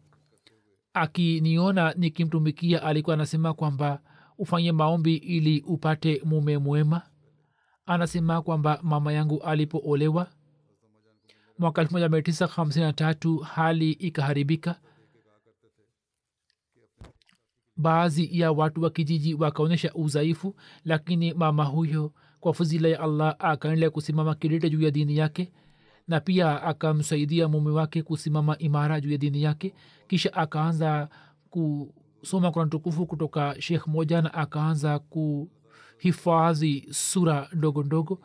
akiniona nikimtumikia alikuwa anasema kwamba ufanye maombi ili upate mume mwema? Anasema kwamba mama yangu alipoolewa mwaka elfu moja mia tisa hamsini na tatu hali ikaharibika. Baadhi ya watu wa kijiji wakaonyesha udhaifu lakini mama huyo kwa fuzila ya allah akaendelea kusimama kidete juu ya dini yake na pia akamsaidia mume wake kusimama imara juu ya dini yake. Kisha akaanza kusoma kurani tukufu kutoka shekh moja na akaanza kuhifadhi sura ndogo ndogo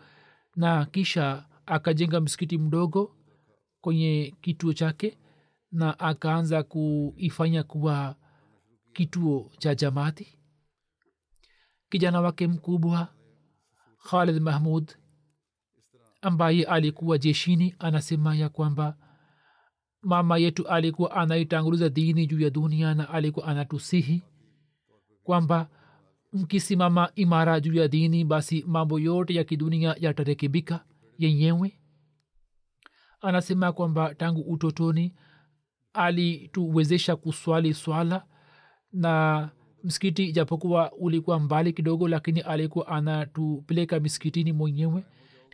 na kisha akajenga msikiti mdogo kwenye kituo chake na akaanza kuifanya kuwa kituo cha jamaati. Kijana wake mkubwa khalid mahmud ambaye alikuwa jeshini anasema ya kwamba mama yetu alikuwa anaitanguliza dini juu ya dunia na alikuwa anatusihi kwamba mkisimama imara juu ya dini basi mambo yote ya kidunia yatarekebika yenyewe. Anasema kwamba tangu utotoni alituwezesha kuswali swala na msikiti ijapokuwa ulikuwa mbali kidogo lakini alikuwa anatupeleka miskitini mwenyewe.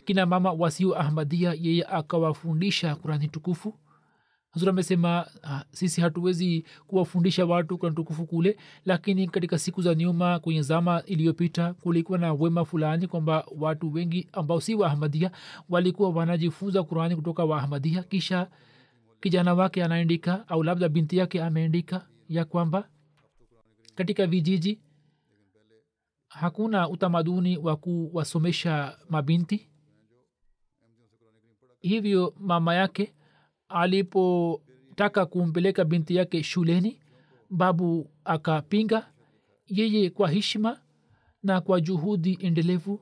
Kina mama wasio ahmadia yeye akawafundisha kurani tukufu hazur amesema ah, sisi hatuwezi kuwafundisha watu kuna tukufu kule lakini katika siku za nyuma kwenye zama iliyopita kulikuwa na wema fulani kwamba watu wengi ambao si waahmadia walikuwa wanajifunza kurani kutoka waahmadia kisha kijana wake anaandika au labda binti yake ameandika ya kwamba katika vijiji hakuna utamaduni wa kuwasomesha mabinti. Hivyo mama yake alipotaka kumpeleka binti yake shuleni babu akapinga. Yeye kwa heshima na kwa juhudi endelevu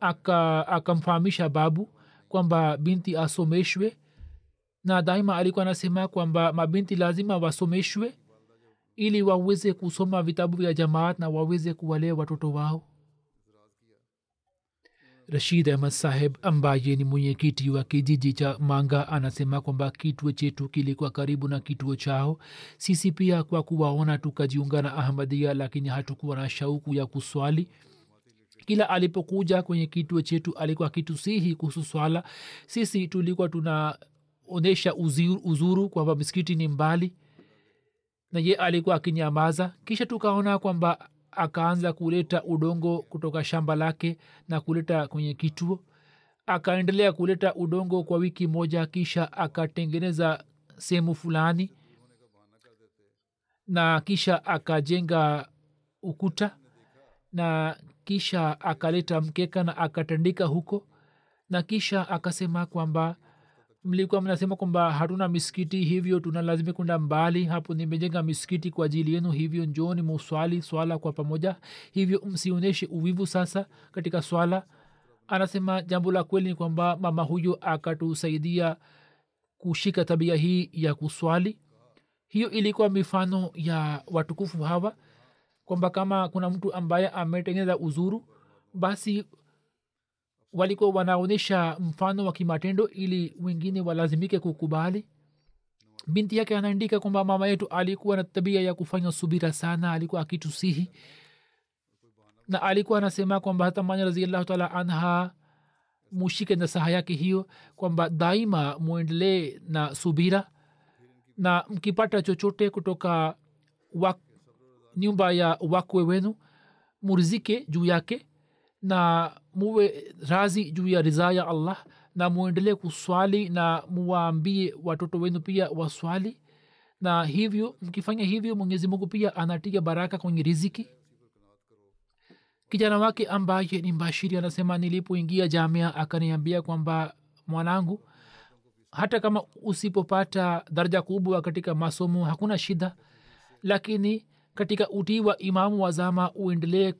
aka akamfahamisha babu kwamba binti asomeshwe na daima alikuwa anasema kwamba mabinti lazima wasomeshwe ili waweze kusoma vitabu vya jamaat na waweze kuwalea watoto wao rashid ahmad saheb ambaye ni mwenyekiti wa kijiji cha manga anasema kwamba kituo chetu kilikuwa karibu na kituo chao. Sisi pia kwa kuwaona tukajiunga na ahmadia lakini hatukuwa na shauku ya kuswali. Kila alipokuja kwenye kituo chetu alikuwa akitusihi kuhusu swala. Sisi tulikuwa tunaonyesha uzuru, uzuru kwamba miskiti ni mbali na ye alikuwa akinyamaza. Kisha tukaona kwamba akaanza kuleta udongo kutoka shamba lake na kuleta kwenye kituo. Akaendelea kuleta udongo kwa wiki moja kisha akatengeneza sehemu fulani na kisha akajenga ukuta na kisha akaleta mkeka na akatandika huko na kisha akasema kwamba mlikuwa mnasema kwamba hatuna misikiti hivyo tunalazimia kwenda mbali. Hapo nimejenga misikiti kwa ajili yenu hivyo njooni muswali swala kwa pamoja. Hivyo msionyeshe uvivu sasa katika swala. Anasema jambo la kweli ni kwamba mama huyo akatusaidia kushika tabia hii ya kuswali. Hiyo ilikuwa mifano ya watukufu hawa kwamba kama kuna mtu ambaye ametengeneza uzuru basi walikuwa wanaonyesha mfano wa kimatendo ili wengine walazimike kukubali? Binti yake anaandika kwamba mama yetu alikuwa na tabia ya kufanya subira sana alikuwa akitusihi. Na alikuwa anasema kwamba hata manya raziallahu taala anha mushike nasaha yake hiyo kwamba daima mwendelee na subira. Na mkipata chochote kutoka wak, nyumba ya wakwe wenu murizike juu yake na muwe razi juu ya ridhaa ya allah na muendelee kuswali na muwaambie watoto wenu pia waswali. Na hivyo mkifanya hivyo mwenyezi mungu pia anatia baraka kwenye riziki. Kijana wake ambaye ni mbashiri anasema nilipoingia jamia akaniambia kwamba mwanangu hata kama usipopata daraja kubwa katika masomo hakuna shida lakini katika utii wa imamu wazama uendelee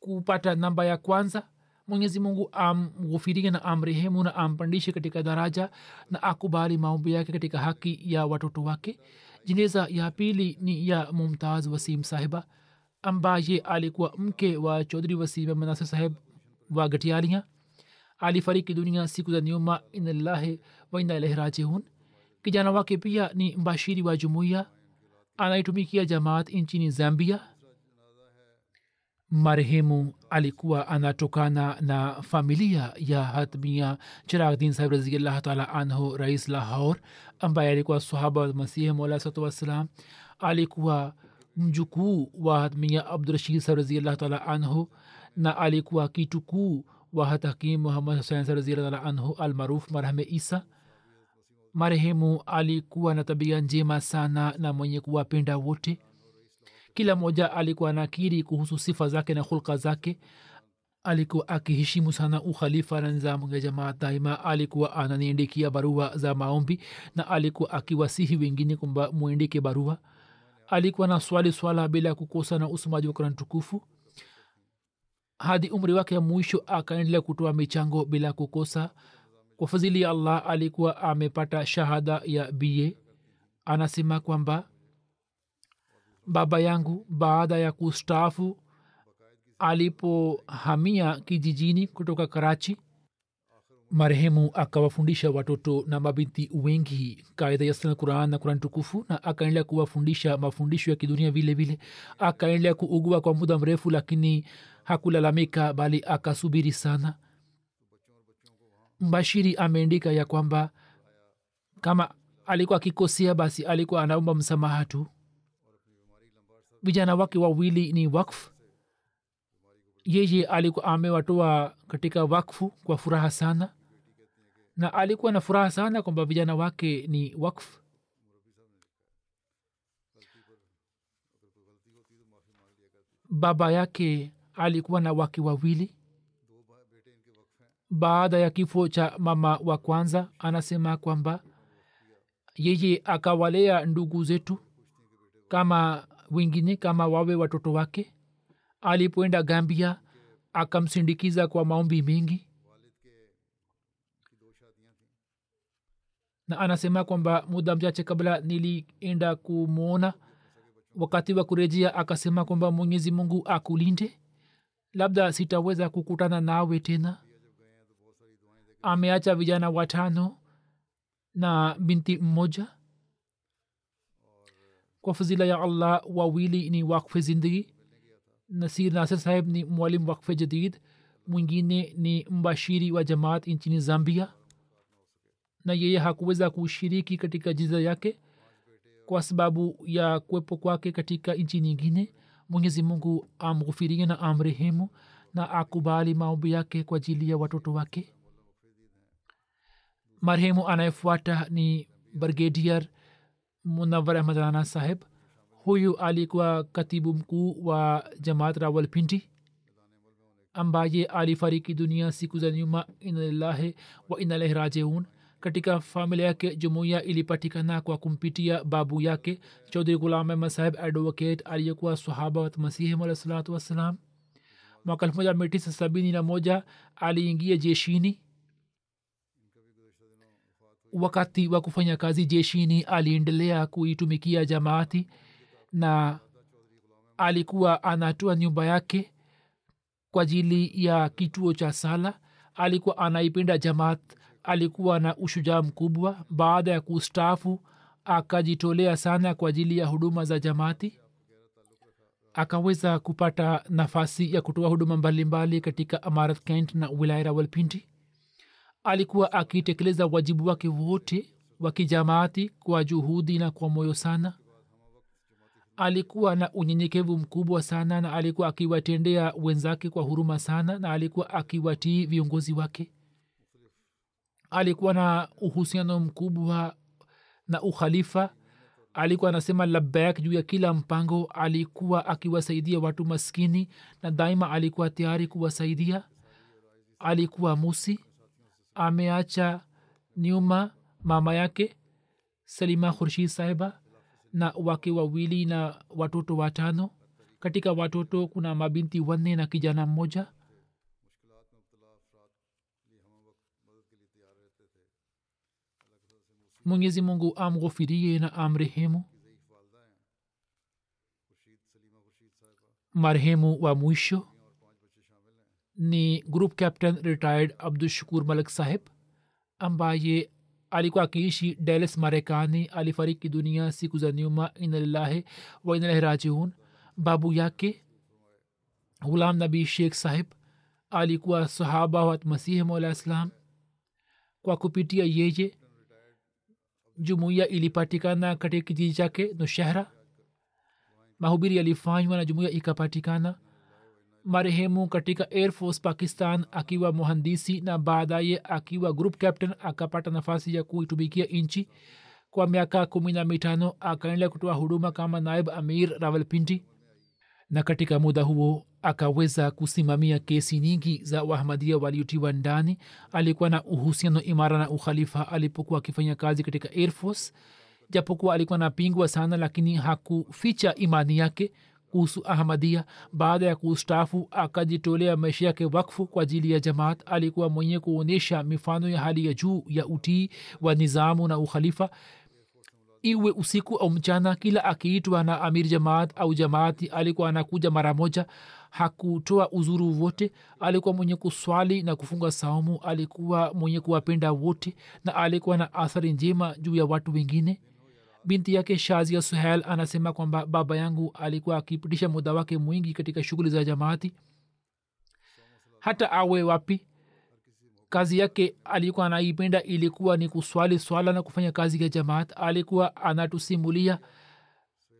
kupata namba ya kwanza. Mwenyezi mungu amghufirie na amrehemu na ampandishe katika daraja na akubali maombi yake katika haki ya watoto wake. Jeneza ya pili ni ya mumtaz wasim sahiba ambaye alikuwa mke wa chodhri wasim manase saheb wa gatialia. Alifariki dunia siku za nyuma inalahi waina ilahi kijana wake pia ni mbashiri wa jumuiya anaitumikia jamaat nchini zambia marehemu alikuwa anatokana na familia ya hatmia chiragdin sahib raziallah taala anhu rais lahor ambaye alikuwa sahaba masihi mola satu wassalam alikuwa mjukuu wa hatmia abdurashid sahib raziallah taala anhu na alikuwa kitukuu wa hatakim muhammad husain sahib raziallah taala anhu almaruf marhame isa. Marehemu alikuwa na tabia njema sana na mwenye kuwapenda wote kila mmoja alikuwa nakiri kuhusu sifa zake na hulka zake. Alikuwa akiheshimu sana ukhalifa na nizamu ya jamaa. Daima alikuwa ananiandikia barua za maombi na alikuwa akiwasihi wengine kwamba mwendike barua. Alikuwa na swali swala bila kukosa na usomaji wa kurani tukufu. Hadi umri wake ya mwisho akaendelea kutoa michango bila kukosa. Kwa fadhili ya allah alikuwa amepata shahada ya ba anasema kwamba baba yangu baada ya kustaafu alipohamia kijijini kutoka karachi. Marehemu akawafundisha watoto na mabinti wengi kaida yasna quran na quran tukufu na akaendelea kuwafundisha mafundisho ya kidunia vile vile. Akaendelea kuugua kwa muda mrefu lakini hakulalamika bali akasubiri sana. Mbashiri ameandika ya kwamba kama alikuwa akikosea basi alikuwa anaomba msamaha tu vijana wake wawili ni wakfu. Yeye alikuwa amewatoa katika wakfu kwa furaha sana. Na alikuwa na furaha sana kwamba vijana wake ni wakfu. Baba yake alikuwa na wake wawili. Baada ya kifo cha mama wa kwanza anasema kwamba yeye akawalea ndugu zetu kama wengine kama wawe watoto wake? Alipoenda gambia akamsindikiza kwa maombi mengi. Na anasema kwamba muda mchache kabla nilienda kumwona wakati wa kurejea akasema kwamba mwenyezi mungu akulinde. Labda sitaweza kukutana nawe tena. Ameacha vijana watano na binti mmoja kwa fazila ya allah wawili ni wakfe zindigi nasir nasir saheb ni mwalimu wakfe jadid mwingine ni mbashiri wa jamaat nchini zambia. Na yeye hakuweza kushiriki katika jiza yake kwa sababu ya kuwepo kwake katika nchi nyingine. Mwenyezi mungu amghufirie na amrehemu na akubali maombi yake kwa ajili ya watoto wake. Marehemu anayefuata ni brigadier munawar ahmadana saheb huyu alikuwa katibu mkuu wa jamaat rawalpindi. Ambaye alifariki dunia siku za nyuma inalillahi wa inalaihi rajiun. Katika familia yake jumuiya ilipatikana kwa kumpitia babu yake chaudhri gulam ahmad saheb advocate aliyekuwa sahaba wa masihi alah salatu wassalam. Mwaka elfu moja mia tisa sabini na moja aliingia jeshini wakati wa kufanya kazi jeshini aliendelea kuitumikia jamaati na alikuwa anatoa nyumba yake kwa ajili ya kituo cha sala. Alikuwa anaipenda jamaat. Alikuwa na ushujaa mkubwa. Baada ya kustafu akajitolea sana kwa ajili ya huduma za jamaati. Akaweza kupata nafasi ya kutoa huduma mbalimbali katika amarat kent na wilaya rawalpindi alikuwa akitekeleza wajibu wake wote wa kijamaati kwa juhudi na kwa moyo sana. Alikuwa na unyenyekevu mkubwa sana na alikuwa akiwatendea wenzake kwa huruma sana na alikuwa akiwatii viongozi wake. Alikuwa na uhusiano mkubwa na ukhalifa. Alikuwa anasema labak juu ya kila mpango. Alikuwa akiwasaidia watu maskini na daima alikuwa tayari kuwasaidia. Alikuwa musi ameacha nyuma mama yake salima khurshid sahiba na wake wawili na watoto watano. Katika watoto kuna mabinti wanne na kijana mmoja. Mwenyezi mungu amghofirie na amrehemu. Marehemu wa mwisho ni group captain retired abdushukur malik saheb ambaye alikuwa akiishi dallas marekani alifariki dunia siku za nyuma inalillahi wa inalahi rajiun babu yake ghulam nabii sheikh saheb alikuwa sahaba wa masihi maula islam kwa kupitia yeye jumuiya ilipatikana katika kijiji chake nushehra mahubiri yalifanywa na jumuiya ikapatikana marehemu katika air force pakistan akiwa muhandisi na baadaye akiwa group captain akapata nafasi ya kuitumikia nchi. Kwa miaka kumi na mitano akaendelea kutoa huduma kama naib amir rawalpindi. Na katika muda huo akaweza kusimamia kesi nyingi za wahmadia waliotiwa ndani. Alikuwa na uhusiano imara na ukhalifa alipokuwa akifanya kazi katika air force. Japokuwa alikuwa napingwa sana lakini hakuficha imani yake kuhusu ahmadia baada ya kustafu akajitolea maisha yake wakfu kwa ajili ya jamaat. Alikuwa mwenye kuonyesha mifano ya hali ya juu ya utii wa nizamu na ukhalifa. Iwe usiku au mchana kila akiitwa na amir jamaat au jamaati alikuwa anakuja mara moja. Hakutoa uzuru wote. Alikuwa mwenye kuswali na kufunga saumu. Alikuwa mwenye kuwapenda wote na alikuwa na athari njema juu ya watu wengine binti yake shazia suhel anasema kwamba baba yangu alikuwa akipitisha muda wake mwingi katika shughuli za jamaati. Hata awe wapi kazi yake alikuwa anaipenda ilikuwa ni kuswali swala na kufanya kazi ya jamaat. Alikuwa anatusimulia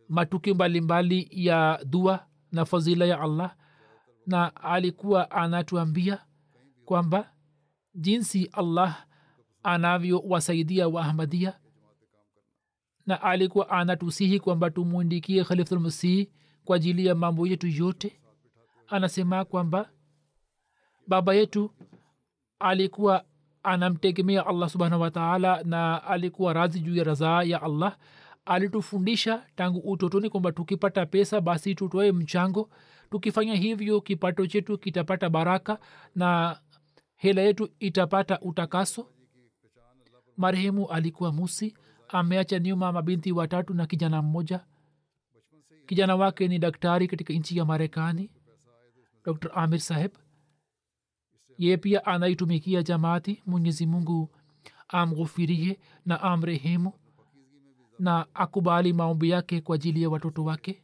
matukio mbalimbali ya dua na fadhila ya allah na alikuwa anatuambia kwamba jinsi allah anavyowasaidia waahmadia na alikuwa anatusihi kwamba tumwindikie khalifulmasihi kwa ajili ya mambo yetu yote. Anasema kwamba baba yetu alikuwa anamtegemea allah subhanahu wataala na alikuwa razi juu ya razaa ya allah. Alitufundisha tangu utotoni kwamba tukipata pesa basi tutoe mchango. Tukifanya hivyo kipato chetu kitapata baraka na hela yetu itapata utakaso. Marehemu alikuwa musi ameacha nyuma mabinti watatu na kijana mmoja. Kijana wake ni daktari katika nchi ya marekani dr amir saheb. Ye pia anaitumikia jamaati mwenyezi mungu amghufirie na amrehemu na akubali maombi yake kwa ajili ya watoto wake